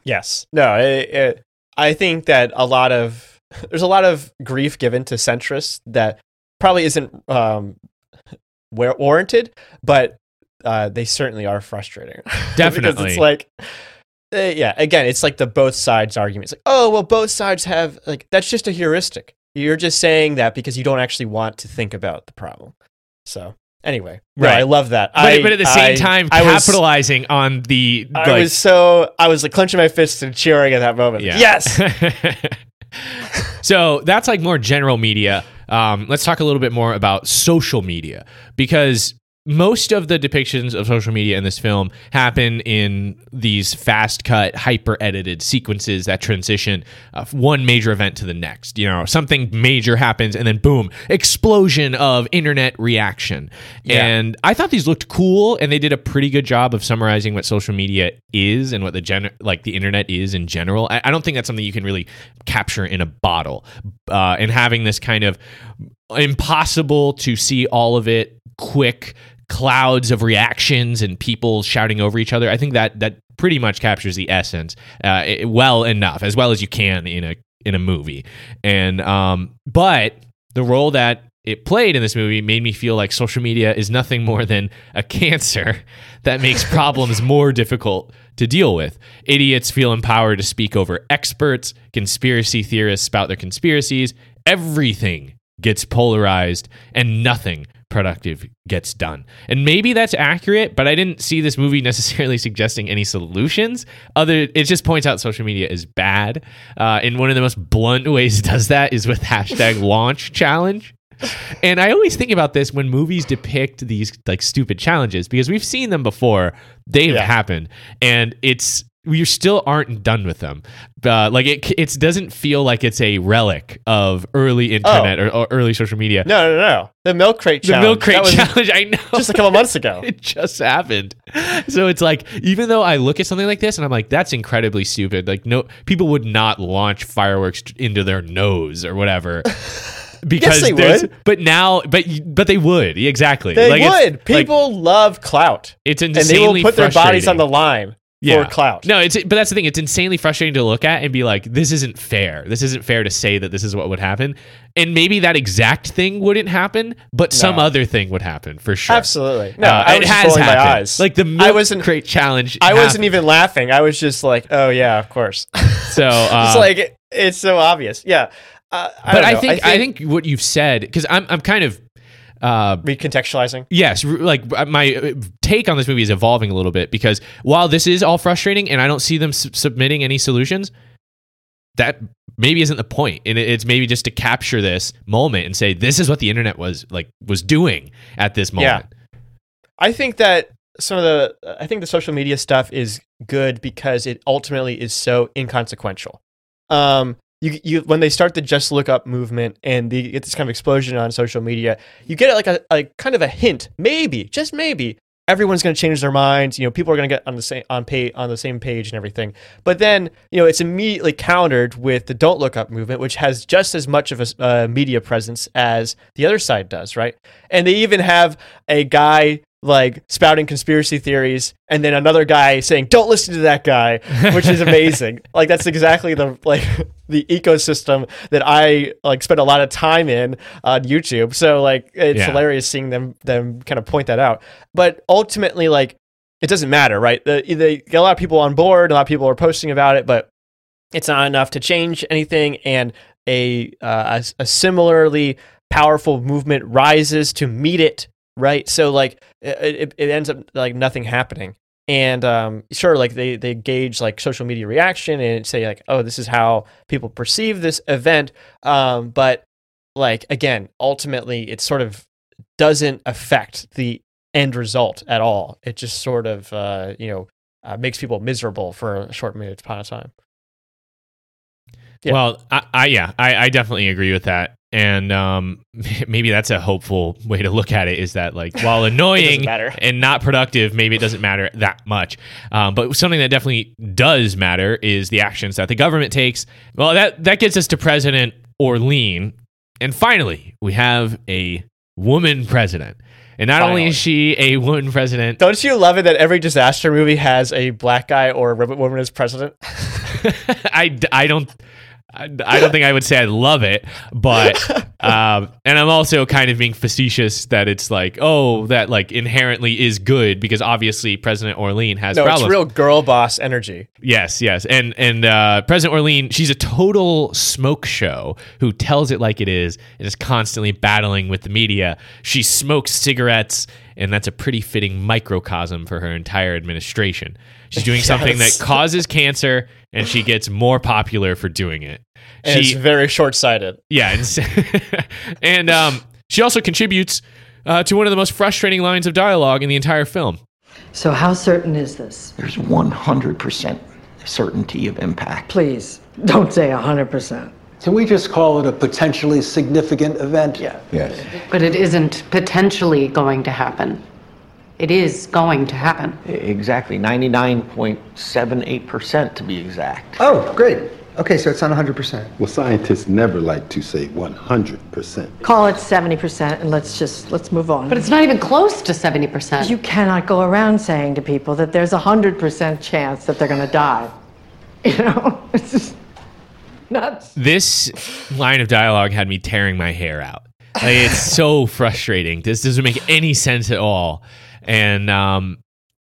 Yes. No, it, it, I think that a lot of there's a lot of grief given to centrists that probably isn't um, where warranted, but uh, they certainly are frustrating. Definitely. [laughs] because it's like, uh, yeah, again, it's like the both sides argument. It's like, oh, well, both sides have like that's just a heuristic. You're just saying that because you don't actually want to think about the problem. So Anyway, no, Right. I love that. But, I, but at the same I- time, I was- capitalizing on the I like, was so I was like clenching my fists and cheering at that moment. Yeah. Yes. [laughs] [laughs] so that's like more general media. Um, let's talk a little bit more about social media because most of the depictions of social media in this film happen in these fast cut, hyper edited sequences that transition uh, one major event to the next. You know, something major happens and then boom, explosion of internet reaction. Yeah. And I thought these looked cool and they did a pretty good job of summarizing what social media is and what the gen- like the internet is in general. I, I don't think that's something you can really capture in a bottle. Uh, and having this kind of impossible to see all of it quick clouds of reactions and people shouting over each other. I think that that pretty much captures the essence uh, it- well enough, as well as you can in a in a movie. And um, but the role that it played in this movie made me feel like social media is nothing more than a cancer [laughs] that makes problems [laughs] more difficult to deal with. Idiots feel empowered to speak over experts, conspiracy theorists spout their conspiracies, everything gets polarized and nothing productive gets done. And maybe that's accurate, but I didn't see this movie [laughs] necessarily suggesting any solutions. Other it just points out social media is bad. Uh, and one of the most blunt [laughs] ways it does that is with [laughs] hashtag launch challenge. And I always think about this when movies depict these like stupid challenges because we've seen them before. They've Yeah. happened, and it's we still aren't done with them. Uh, like it, it doesn't feel like it's a relic of early internet or, or early social media. No, no, no. The milk crate the challenge. milk crate that challenge, I know, just a couple months ago. [laughs] it just happened. So it's like, even though I look at something like this and I'm like, that's incredibly stupid. Like, no, people would not launch fireworks into their nose or whatever. [laughs] Because they would. but now, but but they would exactly. They Like, would. like, People love clout, it's insanely and they will put their bodies on the line yeah. for clout. No, it's but that's the thing. It's insanely frustrating to look at and be like, this isn't fair. This isn't fair to say that this is what would happen. And maybe that exact thing wouldn't happen, but some other thing would happen for sure. Absolutely. No, Uh, I it has rolling my happened. eyes. Like the milk I wasn't. crate challenge. I wasn't even laughing. I was just like, oh yeah, of course. [laughs] so. Uh, [laughs] it's like it- it's so obvious. Yeah. Uh, I but don't I think, I think what you've said because I'm I'm kind of uh, recontextualizing. Yes, like uh, my uh, take on this movie is evolving a little bit because while this is all frustrating and I don't see them s- submitting any solutions, that maybe isn't the point. And it's maybe just to capture this moment and say this is what the internet was like was doing at this moment Yeah. I think that some of the I think the social media stuff is good because it ultimately is so inconsequential. Um, you you when they start the just look up movement and they get this kind of explosion on social media, you get like a, a kind of a hint, maybe just maybe everyone's going to change their minds. You know, people are going to get on the same on pay on the same page and everything. But then you know it's immediately countered with the don't look up movement, which has just as much of a uh, media presence as the other side does, right? And they even have a guy like spouting conspiracy theories and then another guy saying don't listen to that guy which is [laughs] amazing. Like that's exactly the like [laughs] the ecosystem that i like spend a lot of time in on youtube. So like it's Yeah. hilarious seeing them them kind of point that out. But ultimately like it doesn't matter right? The, they get a lot of people on board a lot of people are posting about it but it's not enough to change anything and a uh, a, a similarly powerful movement rises to meet it right? So like it, it, ends up like nothing happening. And um, sure like they they gauge like social media reaction and say like oh this is how people perceive this event. Um, but like again ultimately it sort of doesn't affect the end result at all. It just sort of uh, you know uh, makes people miserable for a short upon a time. Yeah. Well, I, I yeah, I, I definitely agree with that. And um, [laughs] maybe that's a hopeful way to look at it is that like while annoying [laughs] and not productive, maybe it doesn't matter that much. Um, but something that definitely does matter is the actions that the government takes. Well, that that gets us to President Orlean, and finally we have a woman president. And not only is she a woman president, Don't you love it that every disaster movie has a black guy or a woman as president? [laughs] I, I don't I, I don't think I would say I love it, but [laughs] um, and I'm also kind of being facetious that it's like, oh, that like inherently is good because obviously President Orlean has No, problems. it's real girl boss energy. Yes, yes, and and uh, President Orlean, she's a total smoke show who tells it like it is and is constantly battling with the media. She smokes cigarettes, and that's a pretty fitting microcosm for her entire administration. She's doing [laughs] something that causes cancer, and she gets more popular for doing it. [laughs] And She, it's very short sighted. yeah, and, [laughs] and um, she also contributes uh, to one of the most frustrating lines of dialogue in the entire film. So, how certain is this? There's 100% certainty of impact. Please, don't say 100%. Can we just call it a potentially significant event? Yeah. Yes. But it isn't potentially going to happen. It is going to happen. Exactly. 99.78% to be exact. Oh, great. Okay, so it's not 100%. Well, scientists never like to say 100%. Call it 70% and let's just, let's move on. But it's not even close to 70%. you cannot go around saying to people that there's a 100% chance that they're going to die. [laughs] You know? It's just nuts. this line of dialogue had me tearing my hair out. Like, it's so [laughs] frustrating. This doesn't make any sense at all. And um,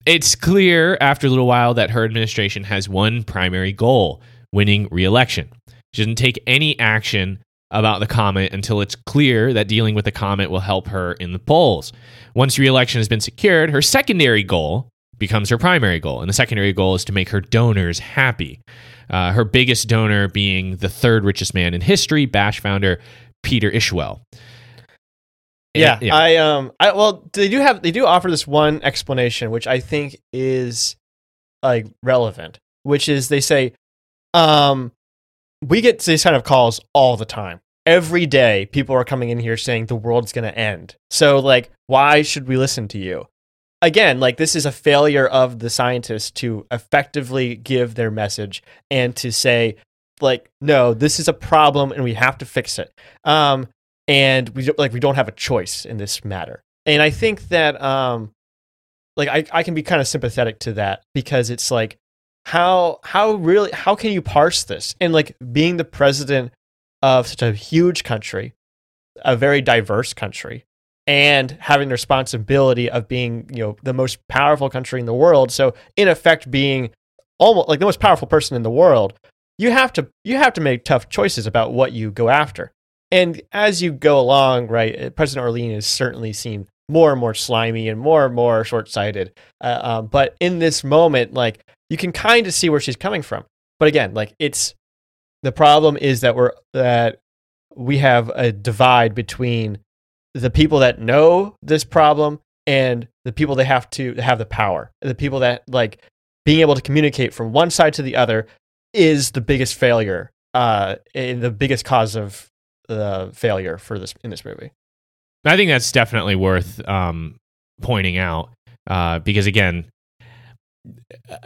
it's clear after a little while that her administration has one primary goal winning re-election. She doesn't take any action about the comet until it's clear that dealing with the comet will help her in the polls. Once re-election has been secured, her secondary goal becomes her primary goal. And the secondary goal is to make her donors happy. Uh, her biggest donor being the third richest man in history, Bash founder Peter Isherwell. Yeah, And- I um, I well, they do have they do offer this one explanation, which I think is like relevant, which is they say, um, we get these kind of calls all the time. Every day, people are coming in here saying the world's going to end. So, like, why should we listen to you? Again, like this is a failure of the scientists to effectively give their message and to say, like, no, this is a problem and we have to fix it. Um, and we don't, like we don't have a choice in this matter. And I think that um like I, I can be kind of sympathetic to that because it's like how how really how can you parse this? And like being the president of such a huge country, a very diverse country, and having the responsibility of being, you know, the most powerful country in the world. So in effect being almost like the most powerful person in the world, you have to you have to make tough choices about what you go after. And as you go along, right, uh, President Orlean has certainly seemed more and more slimy and more and more short-sighted. Uh, um, but in this moment, like you can kind of see where she's coming from. But again, like it's the problem is that we're that we have a divide between the people that know this problem and the people that have to have the power. The people that like being able to communicate from one side to the other is the biggest failure, uh, and the biggest cause of the failure for this in this movie. I think that's definitely worth um, pointing out uh, because again,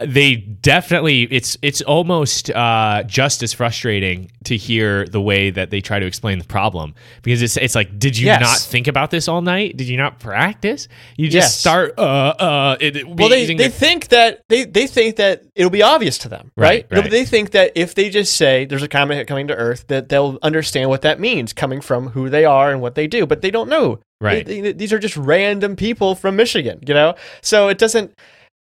they definitely it's it's almost uh, just as frustrating to hear the way that they try to explain the problem because it's it's like did you Yes. not think about this all night? Did you not practice? You just Yes. start uh uh it, it- Well, they, they the- think that they, they think that it'll be obvious to them, Right, right? Right. They think that if they just say there's a comet coming to Earth, that they'll understand what that means, coming from who they are and what they do. But they don't know. Right. They- they- these are just random people from Michigan, you know. So it doesn't.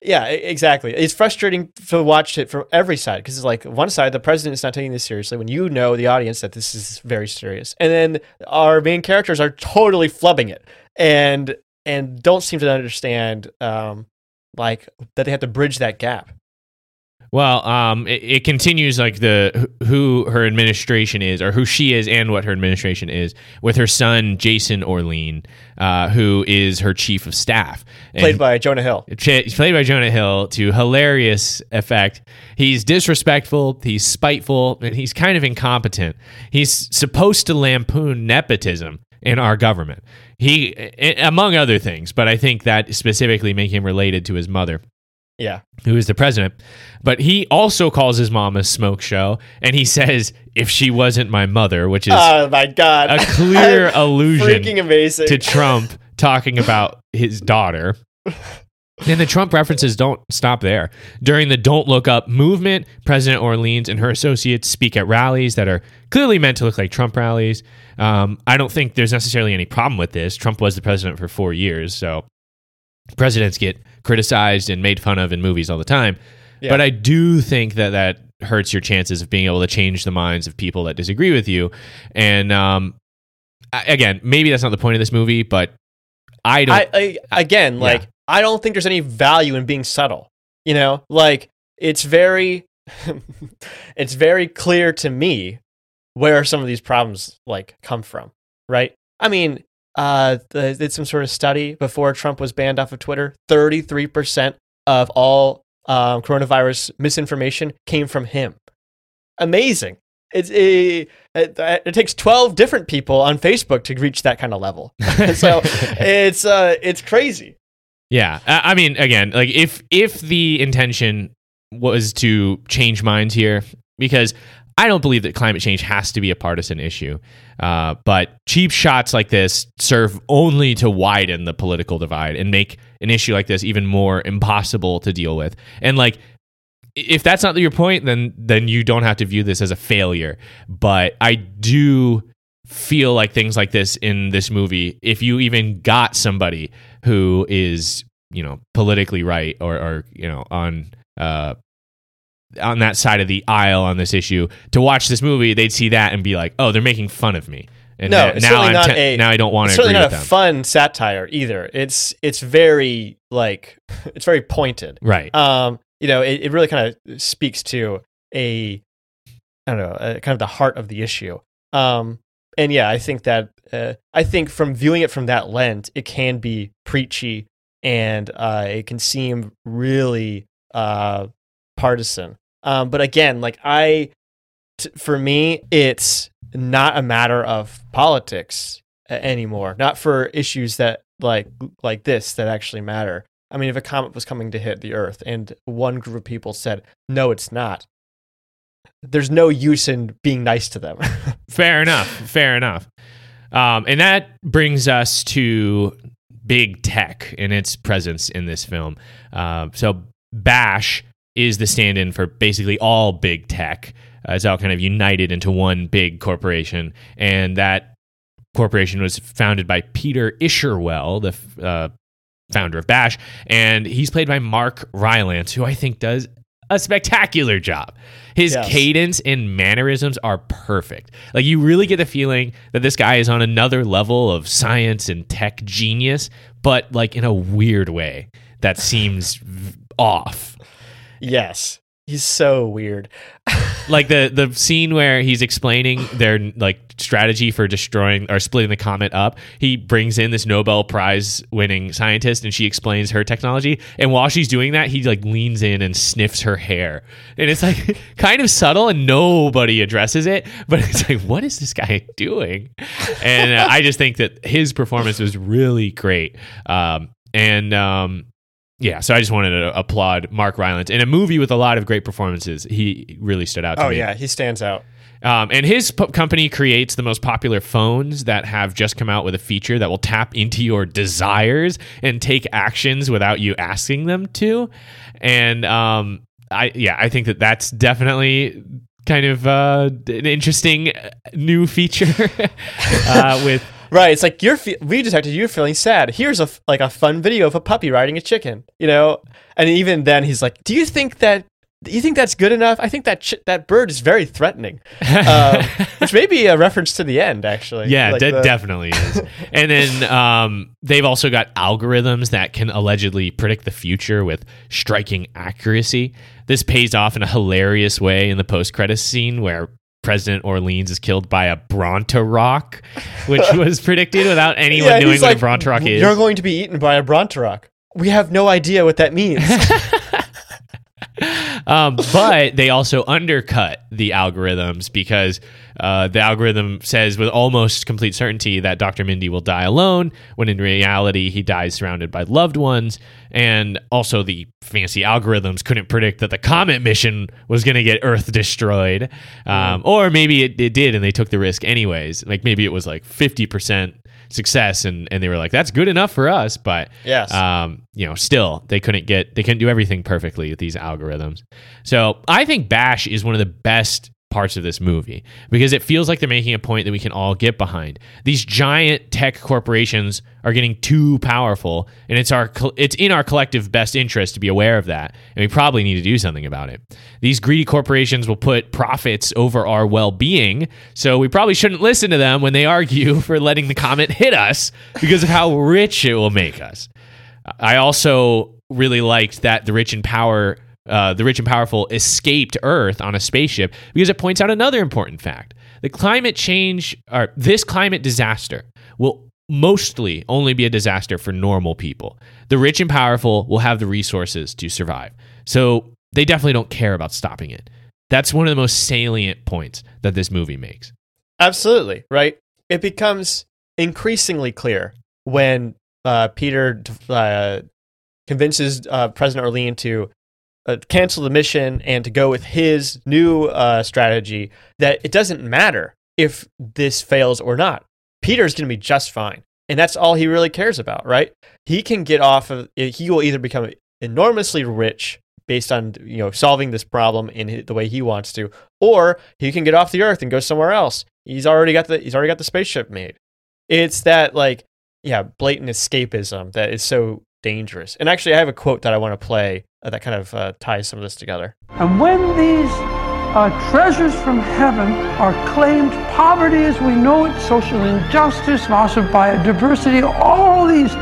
Yeah, exactly. It's frustrating to watch it from every side because it's like one side, the president is not taking this seriously when you know the audience that this is very serious, and then our main characters are totally flubbing it and and don't seem to understand um, like that they have to bridge that gap. Well, um, it, it continues like the who her administration is, or who she is, and what her administration is, with her son Jason Orlean, uh, who is her chief of staff, And Played by Jonah Hill. Played by Jonah Hill to hilarious effect. He's disrespectful, he's spiteful, and he's kind of incompetent. He's supposed to lampoon nepotism in our government. He, among other things, but I think that specifically make him related to his mother Yeah. who is the president. But he also calls his mom a smoke show, and he says, "If she wasn't my mother," which is Oh my god. a clear [laughs] allusion Freaking amazing. to Trump talking about his daughter. And the Trump references don't stop there. During the Don't Look Up movement, President Orleans and her associates speak at rallies that are clearly meant to look like Trump rallies. Um, I don't think there's necessarily any problem with this. Trump was the president for four years, so presidents get criticized and made fun of in movies all the time. Yeah. But I do think that that hurts your chances of being able to change the minds of people that disagree with you. And um, I- again, maybe that's not the point of this movie, but I don't. I, I again, Yeah. like I don't think there's any value in being subtle. You know, like it's very, [laughs] it's very clear to me where some of these problems like come from. Right? I mean, uh, did some sort of study before Trump was banned off of Twitter. Thirty-three percent of all um, coronavirus misinformation came from him. Amazing. It's a, it, it takes 12 different people on Facebook to reach that kind of level. [laughs] so it's uh it's crazy. Yeah, I I mean, again, like if if the intention was to change minds here, because I don't believe that climate change has to be a partisan issue, uh, but cheap shots like this serve only to widen the political divide and make an issue like this even more impossible to deal with. And like, if that's not your point, then then you don't have to view this as a failure. But I do feel like things like this in this movie, if you even got somebody who is you know politically right or or you know on uh on that side of the aisle on this issue to watch this movie, they'd see that and be like, "Oh, they're making fun of me." And no, now, it's now certainly not te- a now I don't want to agree certainly not a them. fun satire either. It's it's very like [laughs] it's very pointed. right. Um, you know, it, it really kind of speaks to a I don't know, uh kind of the heart of the issue. Um, and yeah, I think that uh, I think from viewing it from that lens, it can be preachy and uh, it can seem really uh, partisan. Um, but again, like I, t- for me, it's not a matter of politics anymore. Not for issues that like like this that actually matter. I mean, if a comet was coming to hit the Earth and one group of people said, "No, it's not," there's no use in being nice to them. [laughs] Fair enough. Fair enough. Um, and that brings us to big tech and its presence in this film. Uh, so Bash is the stand-in for basically all big tech. Uh, it's all kind of united into one big corporation, and that corporation was founded by Peter Isherwell, the uh, founder of Bash, and he's played by Mark Rylance, who I think does a spectacular job. His Yes. cadence and mannerisms are perfect. Like you really get the feeling that this guy is on another level of science and tech genius, but like in a weird way that seems off. Yes, he's so weird. [laughs] Like the the scene where he's explaining their like strategy for destroying or splitting the comet up. He brings in this Nobel Prize winning scientist and she explains her technology. And while she's doing that, he like leans in and sniffs her hair. And it's like [laughs] kind of subtle and nobody addresses it, but [laughs] it's like what is this guy doing? And uh, I just think that his performance was really great. Um and um yeah, so I just wanted to applaud Mark Rylance in a movie with a lot of great performances. He really stood out to Oh me. yeah, he stands out. Um, and his p- company creates the most popular phones that have just come out with a feature that will tap into your desires and take actions without you asking them to. And um, I, yeah, I think that that's definitely kind of uh, an interesting uh, new feature [laughs] uh, with. Right, it's like you're fe- we detected you're feeling sad. Here's a f- like a fun video of a puppy riding a chicken, you know. And even then, he's like, "Do you think that? You think that's good enough? I think that ch- that bird is very threatening." Um, [laughs] which may be a reference to the end, actually. Yeah, Like de- the- definitely is. [laughs] and then um, they've also got algorithms that can allegedly predict the future with striking accuracy. This pays off in a hilarious way in the post-credits scene where President Orleans is killed by a Bronteroc, which [laughs] was predicted without anyone Yeah, knowing what like, a Bronteroc is. You're going to be eaten by a Bronteroc. We have no idea what that means. [laughs] um, but they also undercut the algorithms because uh, the algorithm says with almost complete certainty that Dr. Mindy will die alone, when in reality he dies surrounded by loved ones. And also, the fancy algorithms couldn't predict that the comet mission was going to get Earth destroyed, um, or maybe it, it did and they took the risk anyways. Like maybe it was like fifty percent success, and and they were like, that's good enough for us. But Yes. um, you know, still they couldn't get they couldn't do everything perfectly with these algorithms. So I think Bash is one of the best parts of this movie because it feels like they're making a point that we can all get behind. These giant tech corporations are getting too powerful and it's our it's in our collective best interest to be aware of that and we probably need to do something about it. These greedy corporations will put profits over our well-being, so we probably shouldn't listen to them when they argue [laughs] for letting the comet hit us because of how rich it will make us. I also really liked that the rich and power, uh, the rich and powerful escaped Earth on a spaceship because it points out another important fact: the climate change, or this climate disaster, will mostly only be a disaster for normal people. The rich and powerful will have the resources to survive, so they definitely don't care about stopping it. That's one of the most salient points that this movie makes. Absolutely, right? It becomes increasingly clear when uh, Peter uh, convinces uh, President Orlean to uh, cancel the mission and to go with his new uh, strategy that it doesn't matter if this fails or not. Peter's going to be just fine. And that's all he really cares about, right? He can get off of he will either become enormously rich based on you know solving this problem in the way he wants to or he can get off the earth and go somewhere else. He's already got the he's already got the spaceship made. It's that like yeah, blatant escapism that is so dangerous. And actually I have a quote that I want to play that kind of uh, ties some of this together. And when these uh, treasures from heaven are claimed, poverty as we know it, social injustice, loss of biodiversity, all these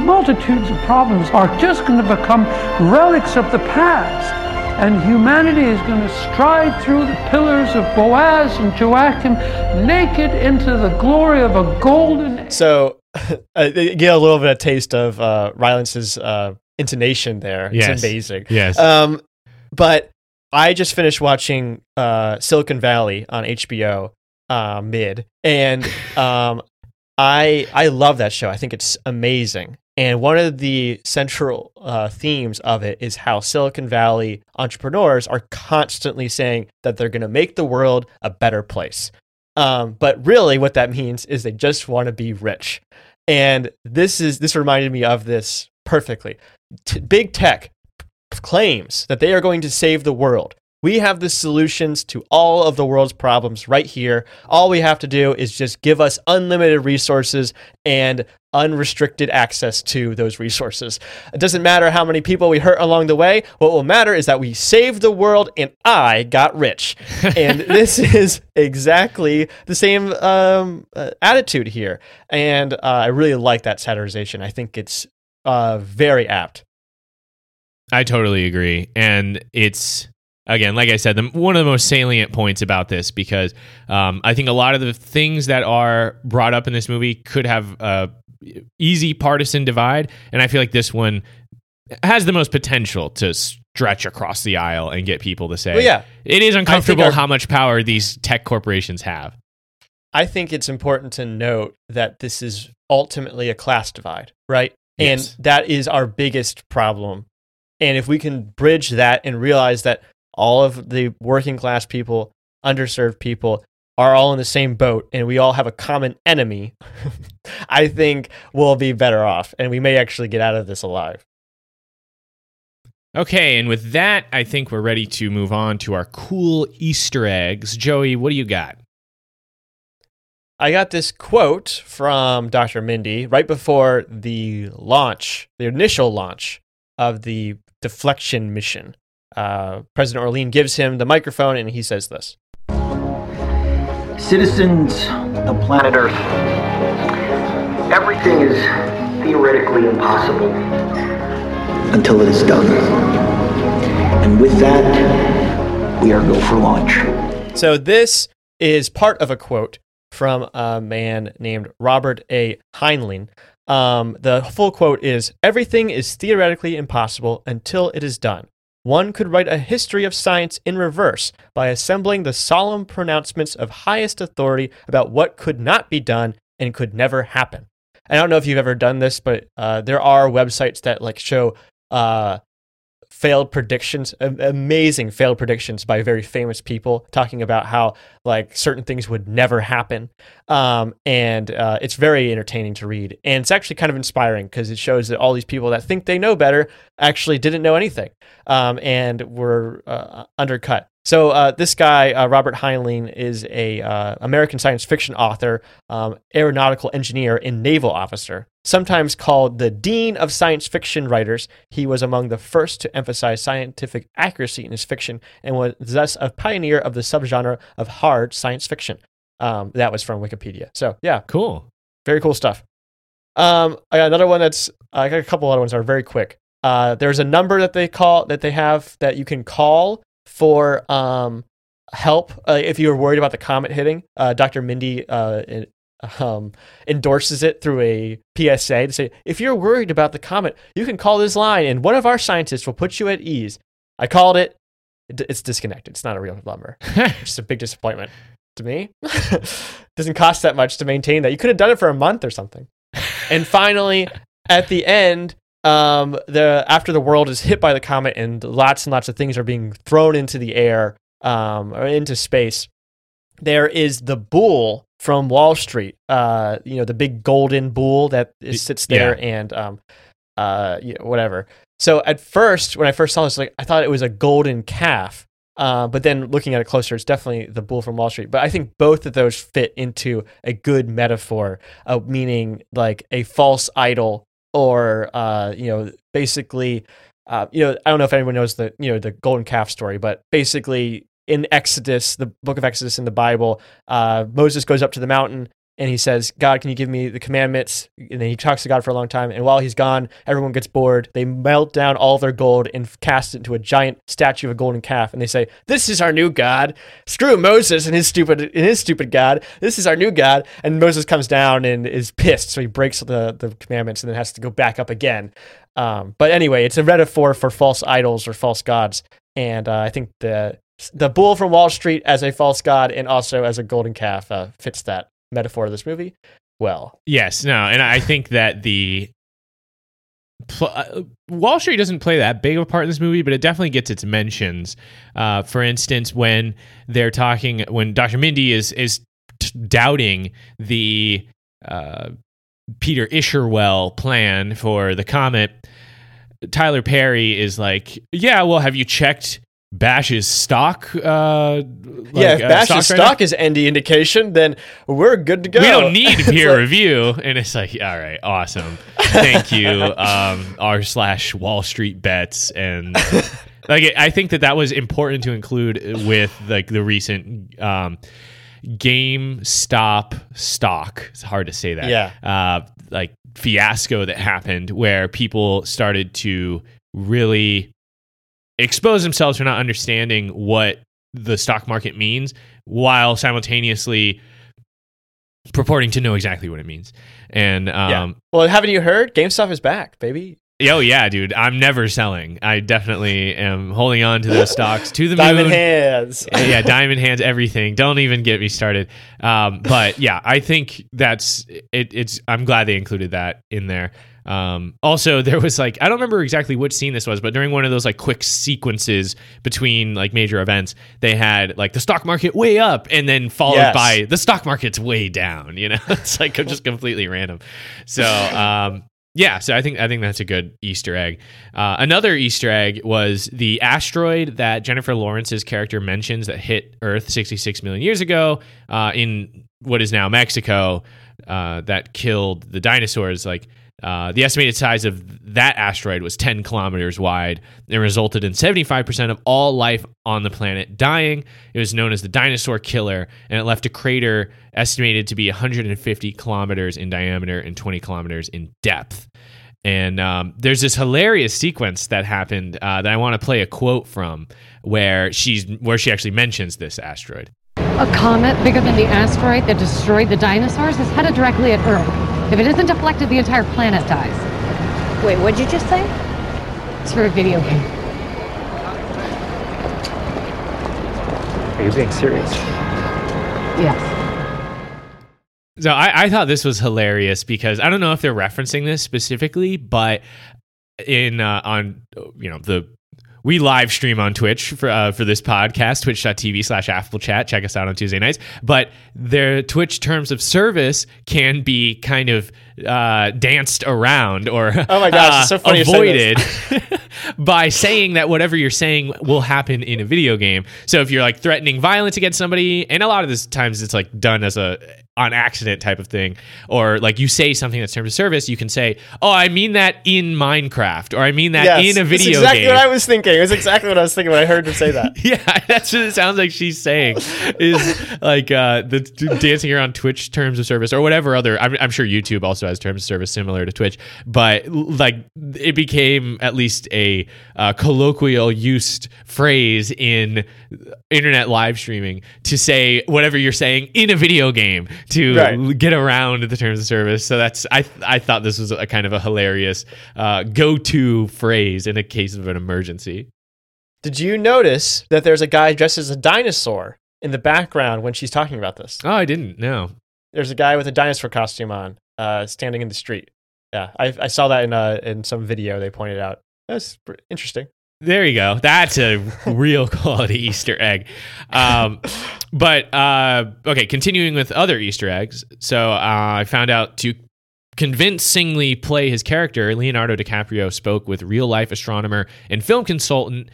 multitudes of problems are just going to become relics of the past. And humanity is going to stride through the pillars of Boaz and Jachin naked into the glory of a golden So [laughs] uh, get a little bit of taste of uh, Rylance's uh, intonation there. Yes. It's amazing. Yes. Um, but I just finished watching uh, Silicon Valley on HBO uh, mid, and [laughs] um, I I love that show. I think it's amazing. And one of the central uh, themes of it is how Silicon Valley entrepreneurs are constantly saying that they're going to make the world a better place. Um, but really, what that means is they just want to be rich. And this is this reminded me of this perfectly. T- big tech claims that they are going to save the world. We have the solutions to all of the world's problems right here. All we have to do is just give us unlimited resources and unrestricted access to those resources. It doesn't matter how many people we hurt along the way. What will matter is that we saved the world and I got rich. [laughs] and this is exactly the same um, uh, attitude here. And uh, I really like that satirization. I think it's uh, very apt. I totally agree. And it's again, like I said, the, one of the most salient points about this because um, I think a lot of the things that are brought up in this movie could have a easy partisan divide, and I feel like this one has the most potential to stretch across the aisle and get people to say, Well, yeah. it is uncomfortable our- how much power these tech corporations have." I think it's important to note that this is ultimately a class divide, right? Yes. And that is our biggest problem. And if we can bridge that and realize that all of the working class people, underserved people, are all in the same boat and we all have a common enemy, [laughs] I think we'll be better off and we may actually get out of this alive. Okay, and with that, I think we're ready to move on to our cool Easter eggs. Joey, what do you got? I got this quote from Dr. Mindy right before the launch, the initial launch of the deflection mission. Uh, President Orlean gives him the microphone and he says this. Citizens of planet Earth, everything is theoretically impossible until it is done. And with that, we are go for launch. So this is part of a quote from a man named Robert A. Heinlein. Um, the full quote is Everything is theoretically impossible until it is done. One could write a history of science in reverse by assembling the solemn pronouncements of highest authority about what could not be done and could never happen. I don't know if you've ever done this, but uh, there are websites that like show uh, failed predictions, amazing failed predictions by very famous people talking about how like certain things would never happen. Um, and uh, it's very entertaining to read, and it's actually kind of inspiring because it shows that all these people that think they know better actually didn't know anything, um, and were uh, undercut. So uh, this guy, uh, Robert Heinlein, is a uh, American science fiction author, um, aeronautical engineer, and naval officer. Sometimes called the dean of science fiction writers, he was among the first to emphasize scientific accuracy in his fiction, and was thus a pioneer of the subgenre of hard science fiction. Um, that was from Wikipedia. So yeah, Cool. very cool stuff. Um, I got another one that's I got a couple other ones that are very quick. Uh, there's a number that they call that they have that you can call for um, help uh, if you're worried about the comet hitting. Uh, Dr. Mindy uh, in- um, endorses it through a PSA to say if you're worried about the comet, you can call this line and one of our scientists will put you at ease. I called it. It- It's disconnected. It's not a real number. [laughs] Just a big disappointment to me. [laughs] Doesn't cost that much to maintain that. You could have done it for a month or something. And finally, at the end, um, the after the world is hit by the comet and lots and lots of things are being thrown into the air um, or into space, there is the bull from Wall Street. Uh, you know, the big golden bull that is, sits there and um, uh, you know, whatever. So at first, when I first saw this, like I thought it was a golden calf. Uh, but then looking at it closer, it's definitely the bull from Wall Street. But I think both of those fit into a good metaphor, uh, meaning like a false idol, or uh, you know, basically, uh, you know, I don't know if anyone knows the you know the golden calf story, but basically in Exodus, the book of Exodus in the Bible, uh, Moses goes up to the mountain and he says, God, can you give me the commandments? And then he talks to God for a long time. And while he's gone, everyone gets bored. They melt down all their gold and cast it into a giant statue of a golden calf. And they say, This is our new God. Screw Moses and his stupid and his stupid God. This is our new God. And Moses comes down and is pissed. So he breaks the, the commandments and then has to go back up again. Um, but anyway, it's a metaphor for false idols or false gods. And uh, I think the the bull from Wall Street as a false god and also as a golden calf uh, fits that metaphor of this movie well. Yes, no, and I think that the pl- uh, Wall Street doesn't play that big of a part in this movie, but it definitely gets its mentions. Uh, for instance, when they're talking, when Dr. Mindy is is t- doubting the uh, Peter Isherwell plan for the comet, Tyler Perry is like, "Yeah, well, have you checked?" Bash's stock. Uh, yeah, if uh, Bash's right stock is any indication, then we're good to go. We don't need [laughs] peer like- review, and it's like, all right, awesome, thank you, um, r slash Wall Street bets, and [laughs] like I think that that was important to include with like the recent um, GameStop stock. It's hard to say that. Yeah. uh, like fiasco that happened where people started to really expose themselves for not understanding what the stock market means while simultaneously purporting to know exactly what it means. And Yeah. um Well, haven't you heard? GameStop is back, baby. oh yeah, dude, I'm never selling. I definitely am holding on to those stocks to the [laughs] Diamond moon. hands. yeah, [laughs] diamond hands, everything. Don't even get me started. Um, but yeah, I think that's it. It's. I'm glad they included that in there. Um, also, [laughs] there was like I don't remember exactly which scene this was, but during one of those like quick sequences between like major events, they had like the stock market way up, and then followed Yes. by the stock market's way down. You know, [laughs] it's like just completely random. So um, yeah, so I think I think that's a good Easter egg. Uh, another Easter egg was the asteroid that Jennifer Lawrence's character mentions that hit Earth 66 million years ago uh, in what is now Mexico uh, that killed the dinosaurs. Like uh, the estimated size of that asteroid was 10 kilometers wide and resulted in 75% of all life on the planet dying. It was known as the dinosaur killer, and it left a crater estimated to be 150 kilometers in diameter and 20 kilometers in depth. And um, there's this hilarious sequence that happened uh, that I want to play a quote from, where she's where she actually mentions this asteroid. A comet bigger than the asteroid that destroyed the dinosaurs is headed directly at Earth. If it isn't deflected, the entire planet dies. Wait, what'd you just say? It's for a video game. Are you being serious? Yes. So I, I thought this was hilarious because I don't know if they're referencing this specifically, but in uh, on you know the we live stream on Twitch for uh, for this podcast, twitch.tv slash Affable Chat. Check us out on Tuesday nights. But their Twitch terms of service can be kind of uh, danced around or [laughs] Oh my gosh, uh, it's so funny avoided [laughs] by saying that whatever you're saying will happen in a video game. So if you're like threatening violence against somebody, and a lot of this times it's like done as a on accident type of thing, or like you say something that's terms of service, you can say, "Oh, I mean that in Minecraft," or "I mean that Yes, in a that's video exactly game." what I was thinking. It was exactly what I was thinking when I heard him say that. [laughs] yeah, that's what it sounds like she's saying. Is like uh, the dancing around Twitch terms of service or whatever other. I'm, I'm sure YouTube also has terms of service similar to Twitch, but like it became at least a uh, colloquial used phrase in internet live streaming to say whatever you're saying in a video game to Right. get around the terms of service. So that's I I thought this was a kind of a hilarious uh, go to phrase in a case of an emergency. Did you notice that there's a guy dressed as a dinosaur in the background when she's talking about this? Oh, I didn't No. There's a guy with a dinosaur costume on, uh, standing in the street. Yeah, I, I saw that in uh, in some video. They pointed out. That's interesting. There you go. That's a [laughs] real quality Easter egg. Um, but uh, okay, continuing with other Easter eggs. So uh, I found out to convincingly play his character, Leonardo DiCaprio spoke with real life astronomer and film consultant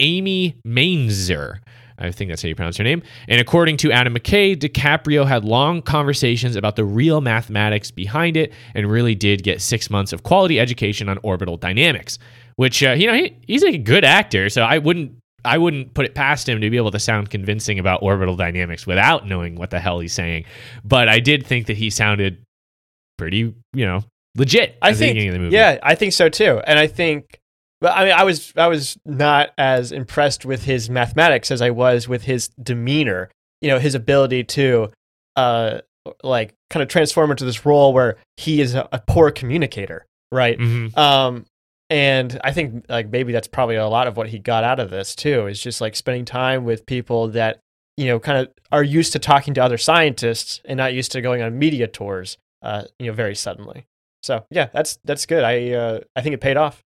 Amy Mainzer. I think that's how you pronounce her name. And according to Adam McKay, DiCaprio had long conversations about the real mathematics behind it and really did get six months of quality education on orbital dynamics. Which uh, you know he, he's a good actor, so I wouldn't I wouldn't put it past him to be able to sound convincing about orbital dynamics without knowing what the hell he's saying. But I did think that he sounded pretty you know legit. I the think, beginning of the movie. yeah, I think so too. And I think, well, I mean, I was I was not as impressed with his mathematics as I was with his demeanor. You know, his ability to, uh, like kind of transform into this role where he is a, a poor communicator, right? Mhm. Um, and I think like maybe that's probably a lot of what he got out of this too. Is just like spending time with people that you know kind of are used to talking to other scientists and not used to going on media tours. Uh, you know, very suddenly. So yeah, that's that's good. I uh, I think it paid off.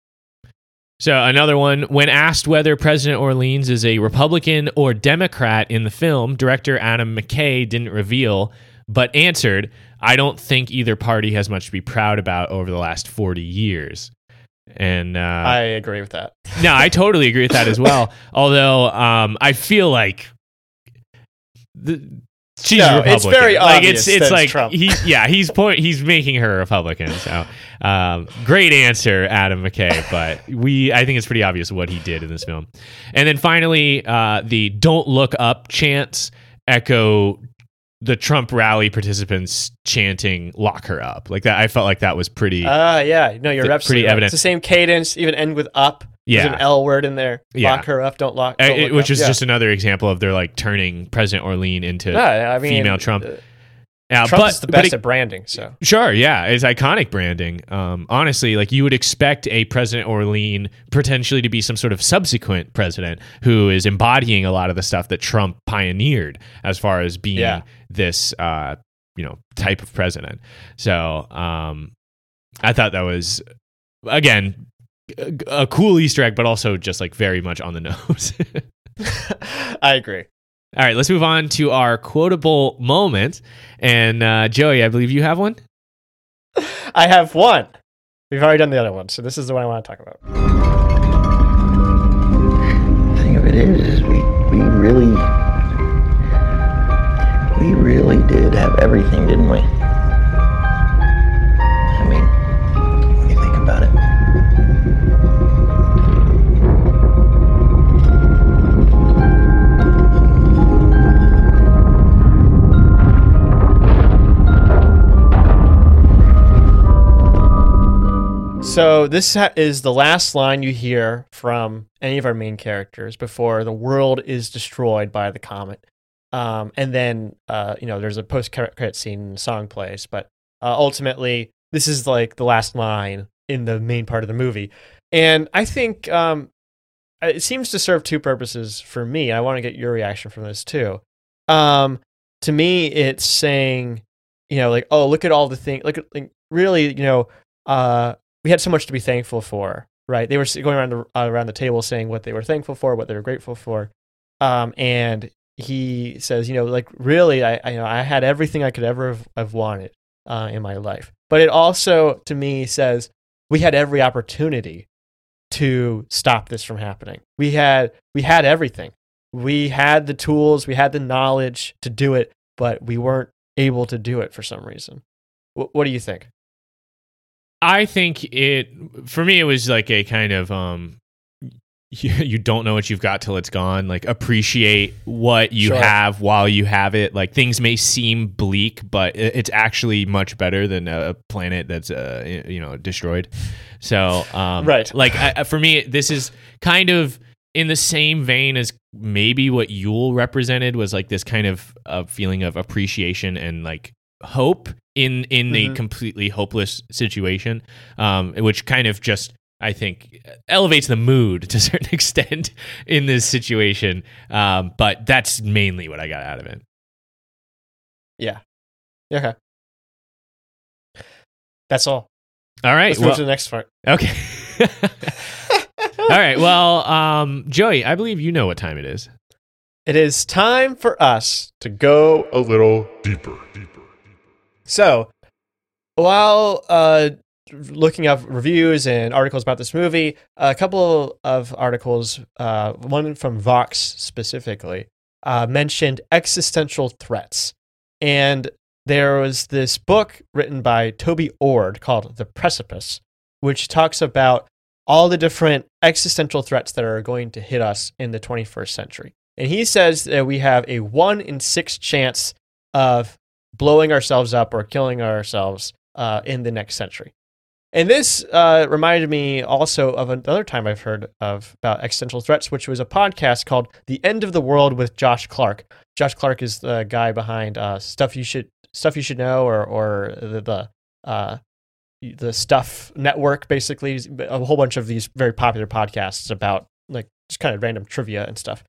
So another one, when asked whether President Orleans is a Republican or Democrat in the film, director Adam McKay didn't reveal, but answered, "I don't think either party has much to be proud about over the last 40 years." And uh, I agree with that. [laughs] no, I totally agree with that as well. Although um, I feel like the, she's No, Republican. it's very like obvious it's it's like Trump. he yeah he's point he's making her Republican. So um, great answer, Adam McKay. But we I think it's pretty obvious what he did in this film. And then finally, uh, the "Don't Look Up" chants echo the Trump rally participants chanting "Lock her up." Like that, I felt like that was pretty. Ah, yeah. No, you're Pretty absolutely right. evident. It's the same cadence. Even end with up. Yeah. There's an L word in there. Yeah. Lock her up. Don't lock. Uh, don't it- which up. is Yeah. just another example of they're like turning President Orlean into Yeah, I mean, female Trump. uh, Yeah, Trump but, is the but best it- at branding. So Sure, yeah, it's iconic branding. Um, honestly, like you would expect a President Orlean potentially to be some sort of subsequent president who is embodying a lot of the stuff that Trump pioneered as far as being Yeah. this, uh, you know, type of president. So um, I thought that was again a, a cool Easter egg, but also just like very much on the nose. [laughs] [laughs] I agree. All right, let's move on to our quotable moment. And uh, Joey, I believe you have one. I have one. We've already done the other one, so this is the one I want to talk about. The thing of it is, is we, we really, we really did have everything, didn't we? So this ha- is the last line you hear from any of our main characters before the world is destroyed by the comet. Um, and then uh, you know there's a post credit scene song plays, but uh, ultimately this is like the last line in the main part of the movie. And I think um, it seems to serve two purposes for me. I want to get your reaction from this too. Um, to me, it's saying, you know, like, oh, look at all the things. Look at, like, really, you know, uh, we had so much to be thankful for right? They were going around the, uh, around the table saying what they were thankful for, what they were grateful for, um, and he says, you know, like really, I, I you know I had everything I could ever have, have wanted uh, in my life, but it also to me says we had every opportunity to stop this from happening. We had we had everything. We had the tools, we had the knowledge to do it, but we weren't able to do it for some reason. Wh- what do you think? I think it for me it was like a kind of um [laughs] you, you don't know what you've got till it's gone. Like appreciate what you Sure. have while you have it. Like things may seem bleak, but it's actually much better than a planet that's uh you know destroyed. So um Right. like I, I- for me this is kind of in the same vein as maybe what Yule represented was like this kind of uh, feeling of appreciation and like hope in in Mhm. a completely hopeless situation, um, which kind of just I think elevates the mood [laughs] to a certain extent in this situation. Um, but that's mainly what I got out of it. Yeah. Okay. That's all. All right. Let's move well- to the next part. Okay. [laughs] All right. Well, um, Joey, I believe you know what time it is. It is time for us to go a little deeper. deeper. So, while uh, looking up reviews and articles about this movie, a couple of articles, uh, one from Vox specifically, uh, mentioned existential threats. And there was this book written by Toby Ord called The Precipice, which talks about all the different existential threats that are going to hit us in the 21st century. And he says that we have a one in six chance of blowing ourselves up or killing ourselves uh, in the next century. And this uh, reminded me also of another time I've heard of about existential threats, which was a podcast called "The End of the World" with Josh Clark. Josh Clark is the guy behind uh, stuff you should stuff you should know, or or the, the uh, the Stuff Network, basically a whole bunch of these very popular podcasts about like just kind of random trivia and stuff.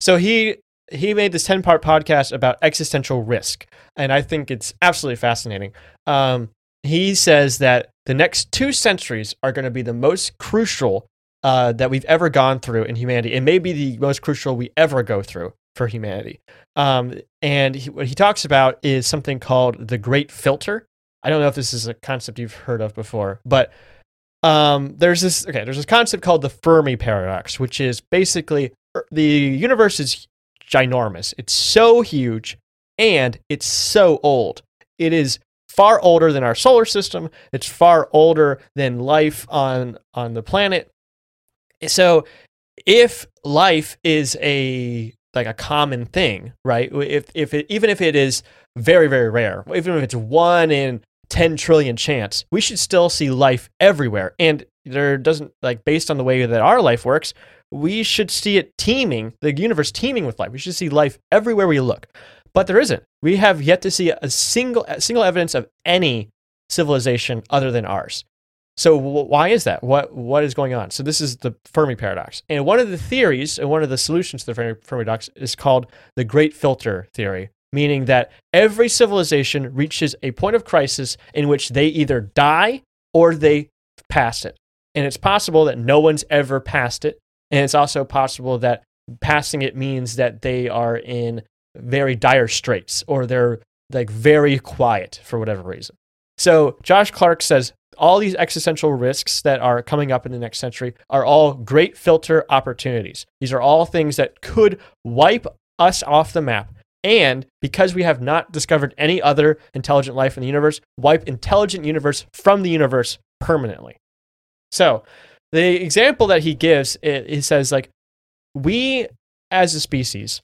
So he he made this 10 part podcast about existential risk and i think it's absolutely fascinating. Um, he says that the next two centuries are going to be the most crucial uh, that we've ever gone through in humanity. And maybe the most crucial we ever go through for humanity. Um, and he, what he talks about is something called the great filter. I don't know if this is a concept you've heard of before but um, there's this okay there's this concept called the fermi paradox which is basically the universe is ginormous. It's so huge and it's so old. It is far older than our solar system. It's far older than life on on the planet. So if life is a like a common thing right? If if it, even if it is very very rare even if it's one in 10 trillion chance we should still see life everywhere. And there doesn't like based on the way that our life works we should see it teeming the universe teeming with life. We should see life everywhere we look. But there isn't. We have yet to see a single a single evidence of any civilization other than ours. So wh- why is that? What what is going on? So this is the Fermi paradox, and one of the theories and one of the solutions to the Fermi paradox is called the Great Filter theory, meaning that every civilization reaches a point of crisis in which they either die or they pass it, and it's possible that no one's ever passed it, and it's also possible that passing it means that they are in very dire straits or they're like very quiet for whatever reason. So Josh Clark says all these existential risks that are coming up in the next century are all great filter opportunities. These are all things that could wipe us off the map. And because we have not discovered any other intelligent life in the universe, wipe intelligent universe from the universe permanently. So the example that he gives, it, he says like, we as a species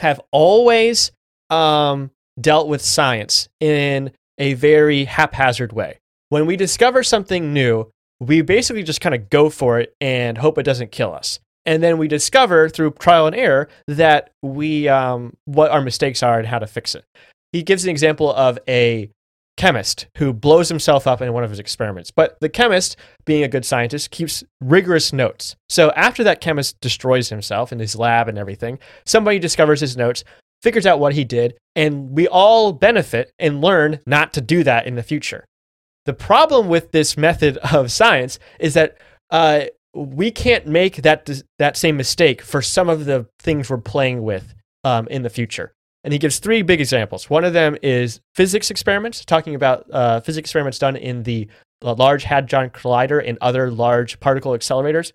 have always um, dealt with science in a very haphazard way. When we discover something new, we basically just kind of go for it and hope it doesn't kill us. And then we discover through trial and error that we um, what our mistakes are and how to fix it. He gives an example of a chemist who blows himself up in one of his experiments. But the chemist, being a good scientist, keeps rigorous notes. So after that chemist destroys himself in his lab and everything, somebody discovers his notes, figures out what he did, and we all benefit and learn not to do that in the future. The problem with this method of science is that uh, we can't make that that same mistake for some of the things we're playing with um, in the future. And he gives three big examples. One of them is physics experiments, talking about uh, physics experiments done in the uh, Large Hadron Collider and other large particle accelerators.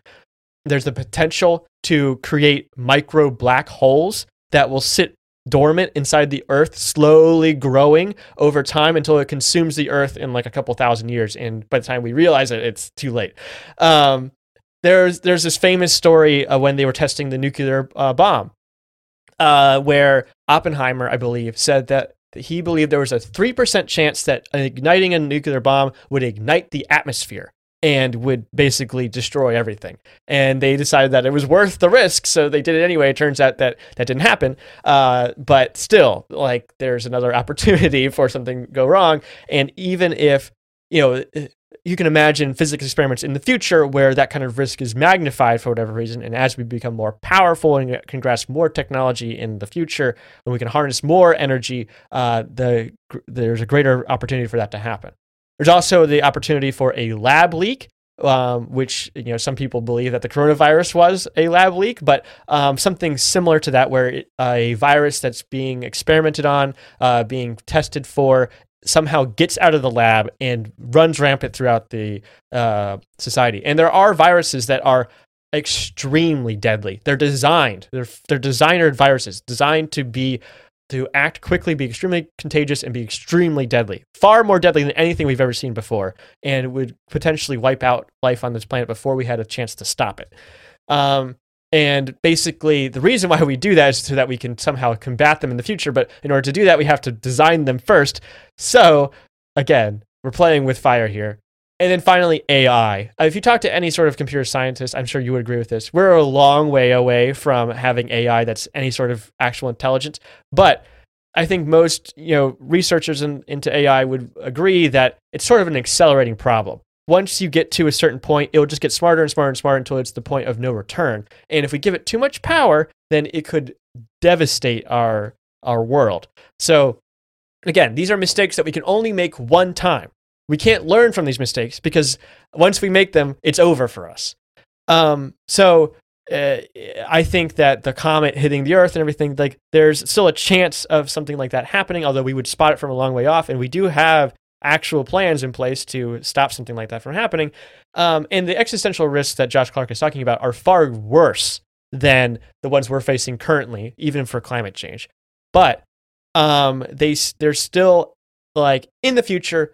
There's the potential to create micro black holes that will sit dormant inside the earth, slowly growing over time until it consumes the earth in like a couple thousand years. And by the time we realize it, it's too late. Um, there's there's this famous story when they were testing the nuclear uh, bomb, uh, where Oppenheimer, I believe, said that he believed there was a three percent chance that igniting a nuclear bomb would ignite the atmosphere and would basically destroy everything. And they decided that it was worth the risk, so they did it anyway. It turns out that that didn't happen, uh, but still, like there's another [laughs] opportunity for something to go wrong. And even if you know, you can imagine physics experiments in the future where that kind of risk is magnified for whatever reason. And as we become more powerful and can grasp more technology in the future, and we can harness more energy, uh, the there's a greater opportunity for that to happen. There's also the opportunity for a lab leak, um, which you know some people believe that the coronavirus was a lab leak, but um, something similar to that, where it, uh, a virus that's being experimented on, uh, being tested for, somehow gets out of the lab and runs rampant throughout the uh, society. And there are viruses that are extremely deadly. They're designed. They're they're designered viruses designed to be to act quickly, be extremely contagious, and be extremely deadly. Far more deadly than anything we've ever seen before, and would potentially wipe out life on this planet before we had a chance to stop it. Um, and basically, the reason why we do that is so that we can somehow combat them in the future. But in order to do that, we have to design them first. So, again, we're playing with fire here. And then finally, AI. Uh, if you talk to any sort of computer scientist, I'm sure you would agree with this. We're a long way away from having AI that's any sort of actual intelligence. But I think most you know researchers in, into AI would agree that it's sort of an accelerating problem. Once you get to a certain point, it'll just get smarter and smarter and smarter until it's the point of no return. And if we give it too much power, then it could devastate our our world. So again, these are mistakes that we can only make one time. We can't learn from these mistakes because once we make them, it's over for us. Um, so uh, I think that the comet hitting the Earth and everything, like there's still a chance of something like that happening, although we would spot it from a long way off, and we do have actual plans in place to stop something like that from happening. Um, and the existential risks that Josh Clark is talking about are far worse than the ones we're facing currently, even for climate change. But um, they they're still like in the future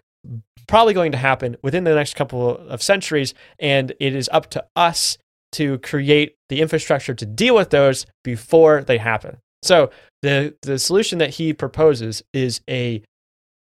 probably going to happen within the next couple of centuries. And it is up to us to create the infrastructure to deal with those before they happen. So the, the solution that he proposes is a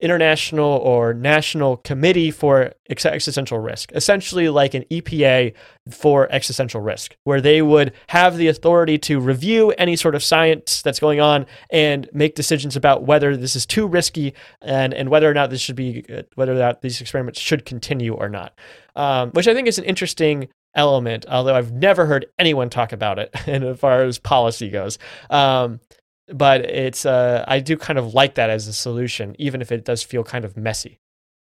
international or national committee for ex- existential risk, essentially like an EPA for existential risk, where they would have the authority to review any sort of science that's going on and make decisions about whether this is too risky and, and whether or not this should be, whether or not these experiments should continue or not, um, which I think is an interesting element, although I've never heard anyone talk about it [laughs] as far as policy goes. Um, but it's uh, I do kind of like that as a solution, even if it does feel kind of messy.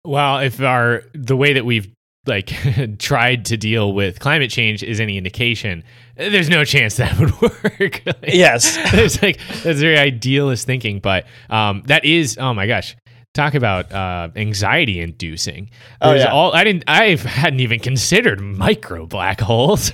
Well, if our the way that we've like [laughs] tried to deal with climate change is any indication, there's no chance that [laughs] would work. like, yes, [laughs] it's like that's very idealist thinking, but um, that is oh my gosh. Talk about uh, anxiety inducing. Oh, yeah. all I didn't I hadn't even considered micro black holes.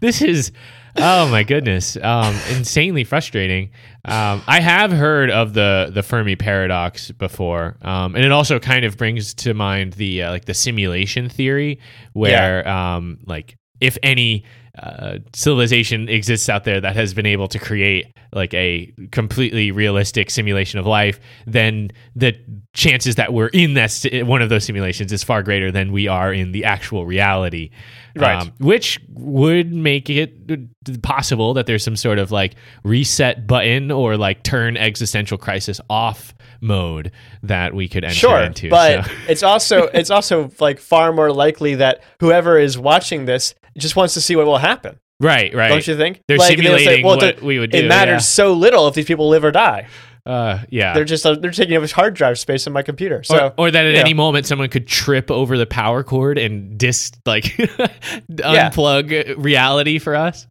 this is oh my goodness, um, insanely frustrating. Um, I have heard of the the Fermi paradox before, um, and it also kind of brings to mind the uh, like the simulation theory, where yeah. um, like if any uh, civilization exists out there that has been able to create like a completely realistic simulation of life, then the chances that we're in that one of those simulations is far greater than we are in the actual reality. Right. Um, which would make it possible that there's some sort of like reset button or like turn existential crisis off mode that we could enter sure, into. But so. it's also it's also like far more likely that whoever is watching this just wants to see what will happen. Right, right. Don't you think? They're like, simulating say, well, what we would do. It matters yeah. so little if these people live or die. Uh, yeah. They're just uh, they're taking up hard drive space in my computer. So or, or that at any know. moment someone could trip over the power cord and dis like [laughs] unplug reality for us.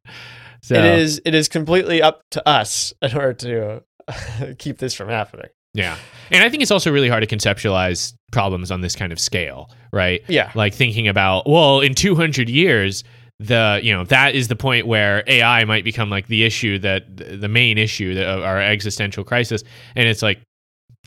So it is it is completely up to us in order to [laughs] keep this from happening. Yeah. And I think it's also really hard to conceptualize problems on this kind of scale, right? Yeah. Like thinking about, well, in 200 years, the, you know, that is the point where AI might become like the issue that the main issue that our existential crisis. And it's like,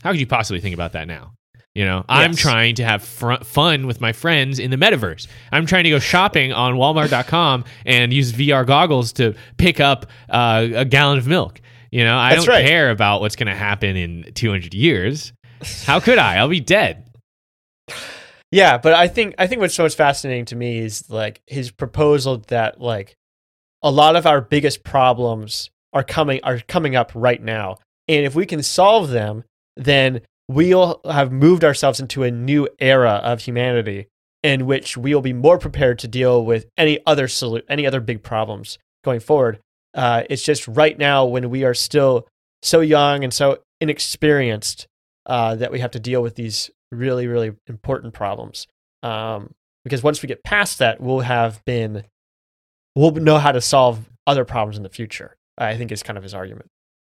how could you possibly think about that now? You know, I'm trying to have fr- fun with my friends in the metaverse. I'm trying to go shopping on Walmart.com and use VR goggles to pick up uh, a gallon of milk. You know, I That's don't right. care about what's going to happen in 200 years. How could I? I'll be dead. [laughs] Yeah, but I think I think what's so fascinating to me is like his proposal that like a lot of our biggest problems are coming are coming up right now. And if we can solve them, then we'll have moved ourselves into a new era of humanity in which we will be more prepared to deal with any other solu- any other big problems going forward. Uh, it's just right now when we are still so young and so inexperienced uh, that we have to deal with these really, really important problems. Um, because once we get past that, we'll have been, we'll know how to solve other problems in the future. I think is kind of his argument.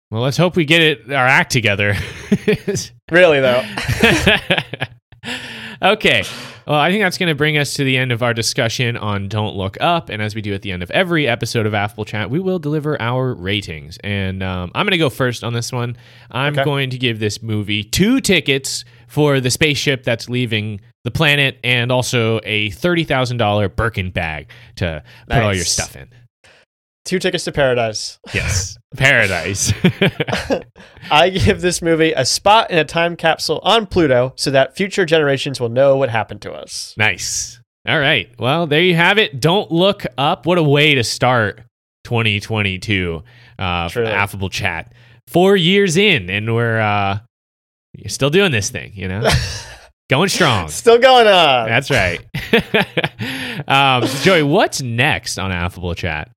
Well, let's hope we get it our act together. [laughs] Really, though. [laughs] okay. Well, I think that's going to bring us to the end of our discussion on Don't Look Up. And as we do at the end of every episode of Affable Chat, we will deliver our ratings. And um, I'm going to go first on this one. I'm Okay. going to give this movie two tickets for the spaceship that's leaving the planet and also a $30,000 Birkin bag to put all your stuff in. Two tickets to paradise. Yes. [laughs] Paradise. [laughs] I give this movie a spot in a time capsule on Pluto so that future generations will know what happened to us. Nice. All right. Well, there you have it. Don't look up. What a way to start 2022 uh, affable chat. Four years in, and we're uh, you're still doing this thing. You know, [laughs] going strong. Still going on. That's right. [laughs] um, Joey, what's next on affable chat?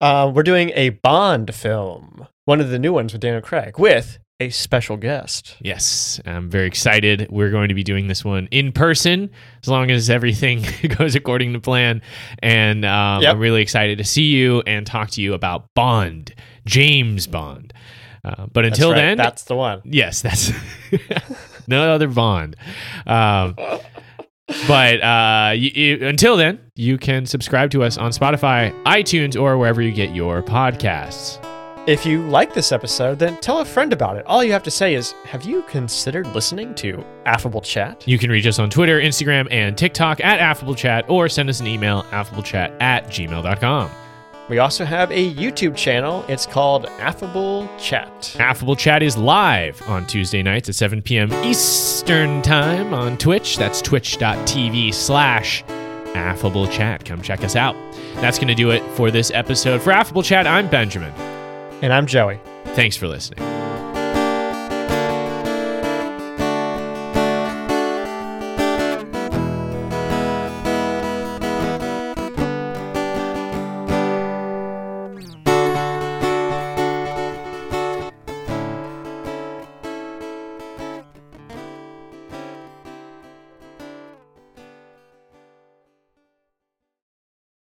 Uh, we're doing a Bond film, one of the new ones with Daniel Craig, with a special guest. Yes, I'm very excited. We're going to be doing this one in person as long as everything [laughs] goes according to plan. And um, Yep. I'm really excited to see you and talk to you about Bond, James Bond. Uh, but That's until right, then, that's the one. yes, that's [laughs] no other Bond. Um, but uh, you, you, until then, you can subscribe to us on Spotify, iTunes, or wherever you get your podcasts. If you like this episode, then tell a friend about it. All you have to say is, Have you considered listening to Affable Chat? You can reach us on Twitter, Instagram, and TikTok at Affable Chat or send us an email, affablechat at gmail.com. We also have a YouTube channel. It's called Affable Chat. Affable Chat is live on Tuesday nights at 7 p.m. Eastern Time on Twitch. That's twitch.tv slash Affable Chat. Come check us out. That's going to do it for this episode. For Affable Chat, I'm Benjamin. And I'm Joey. Thanks for listening.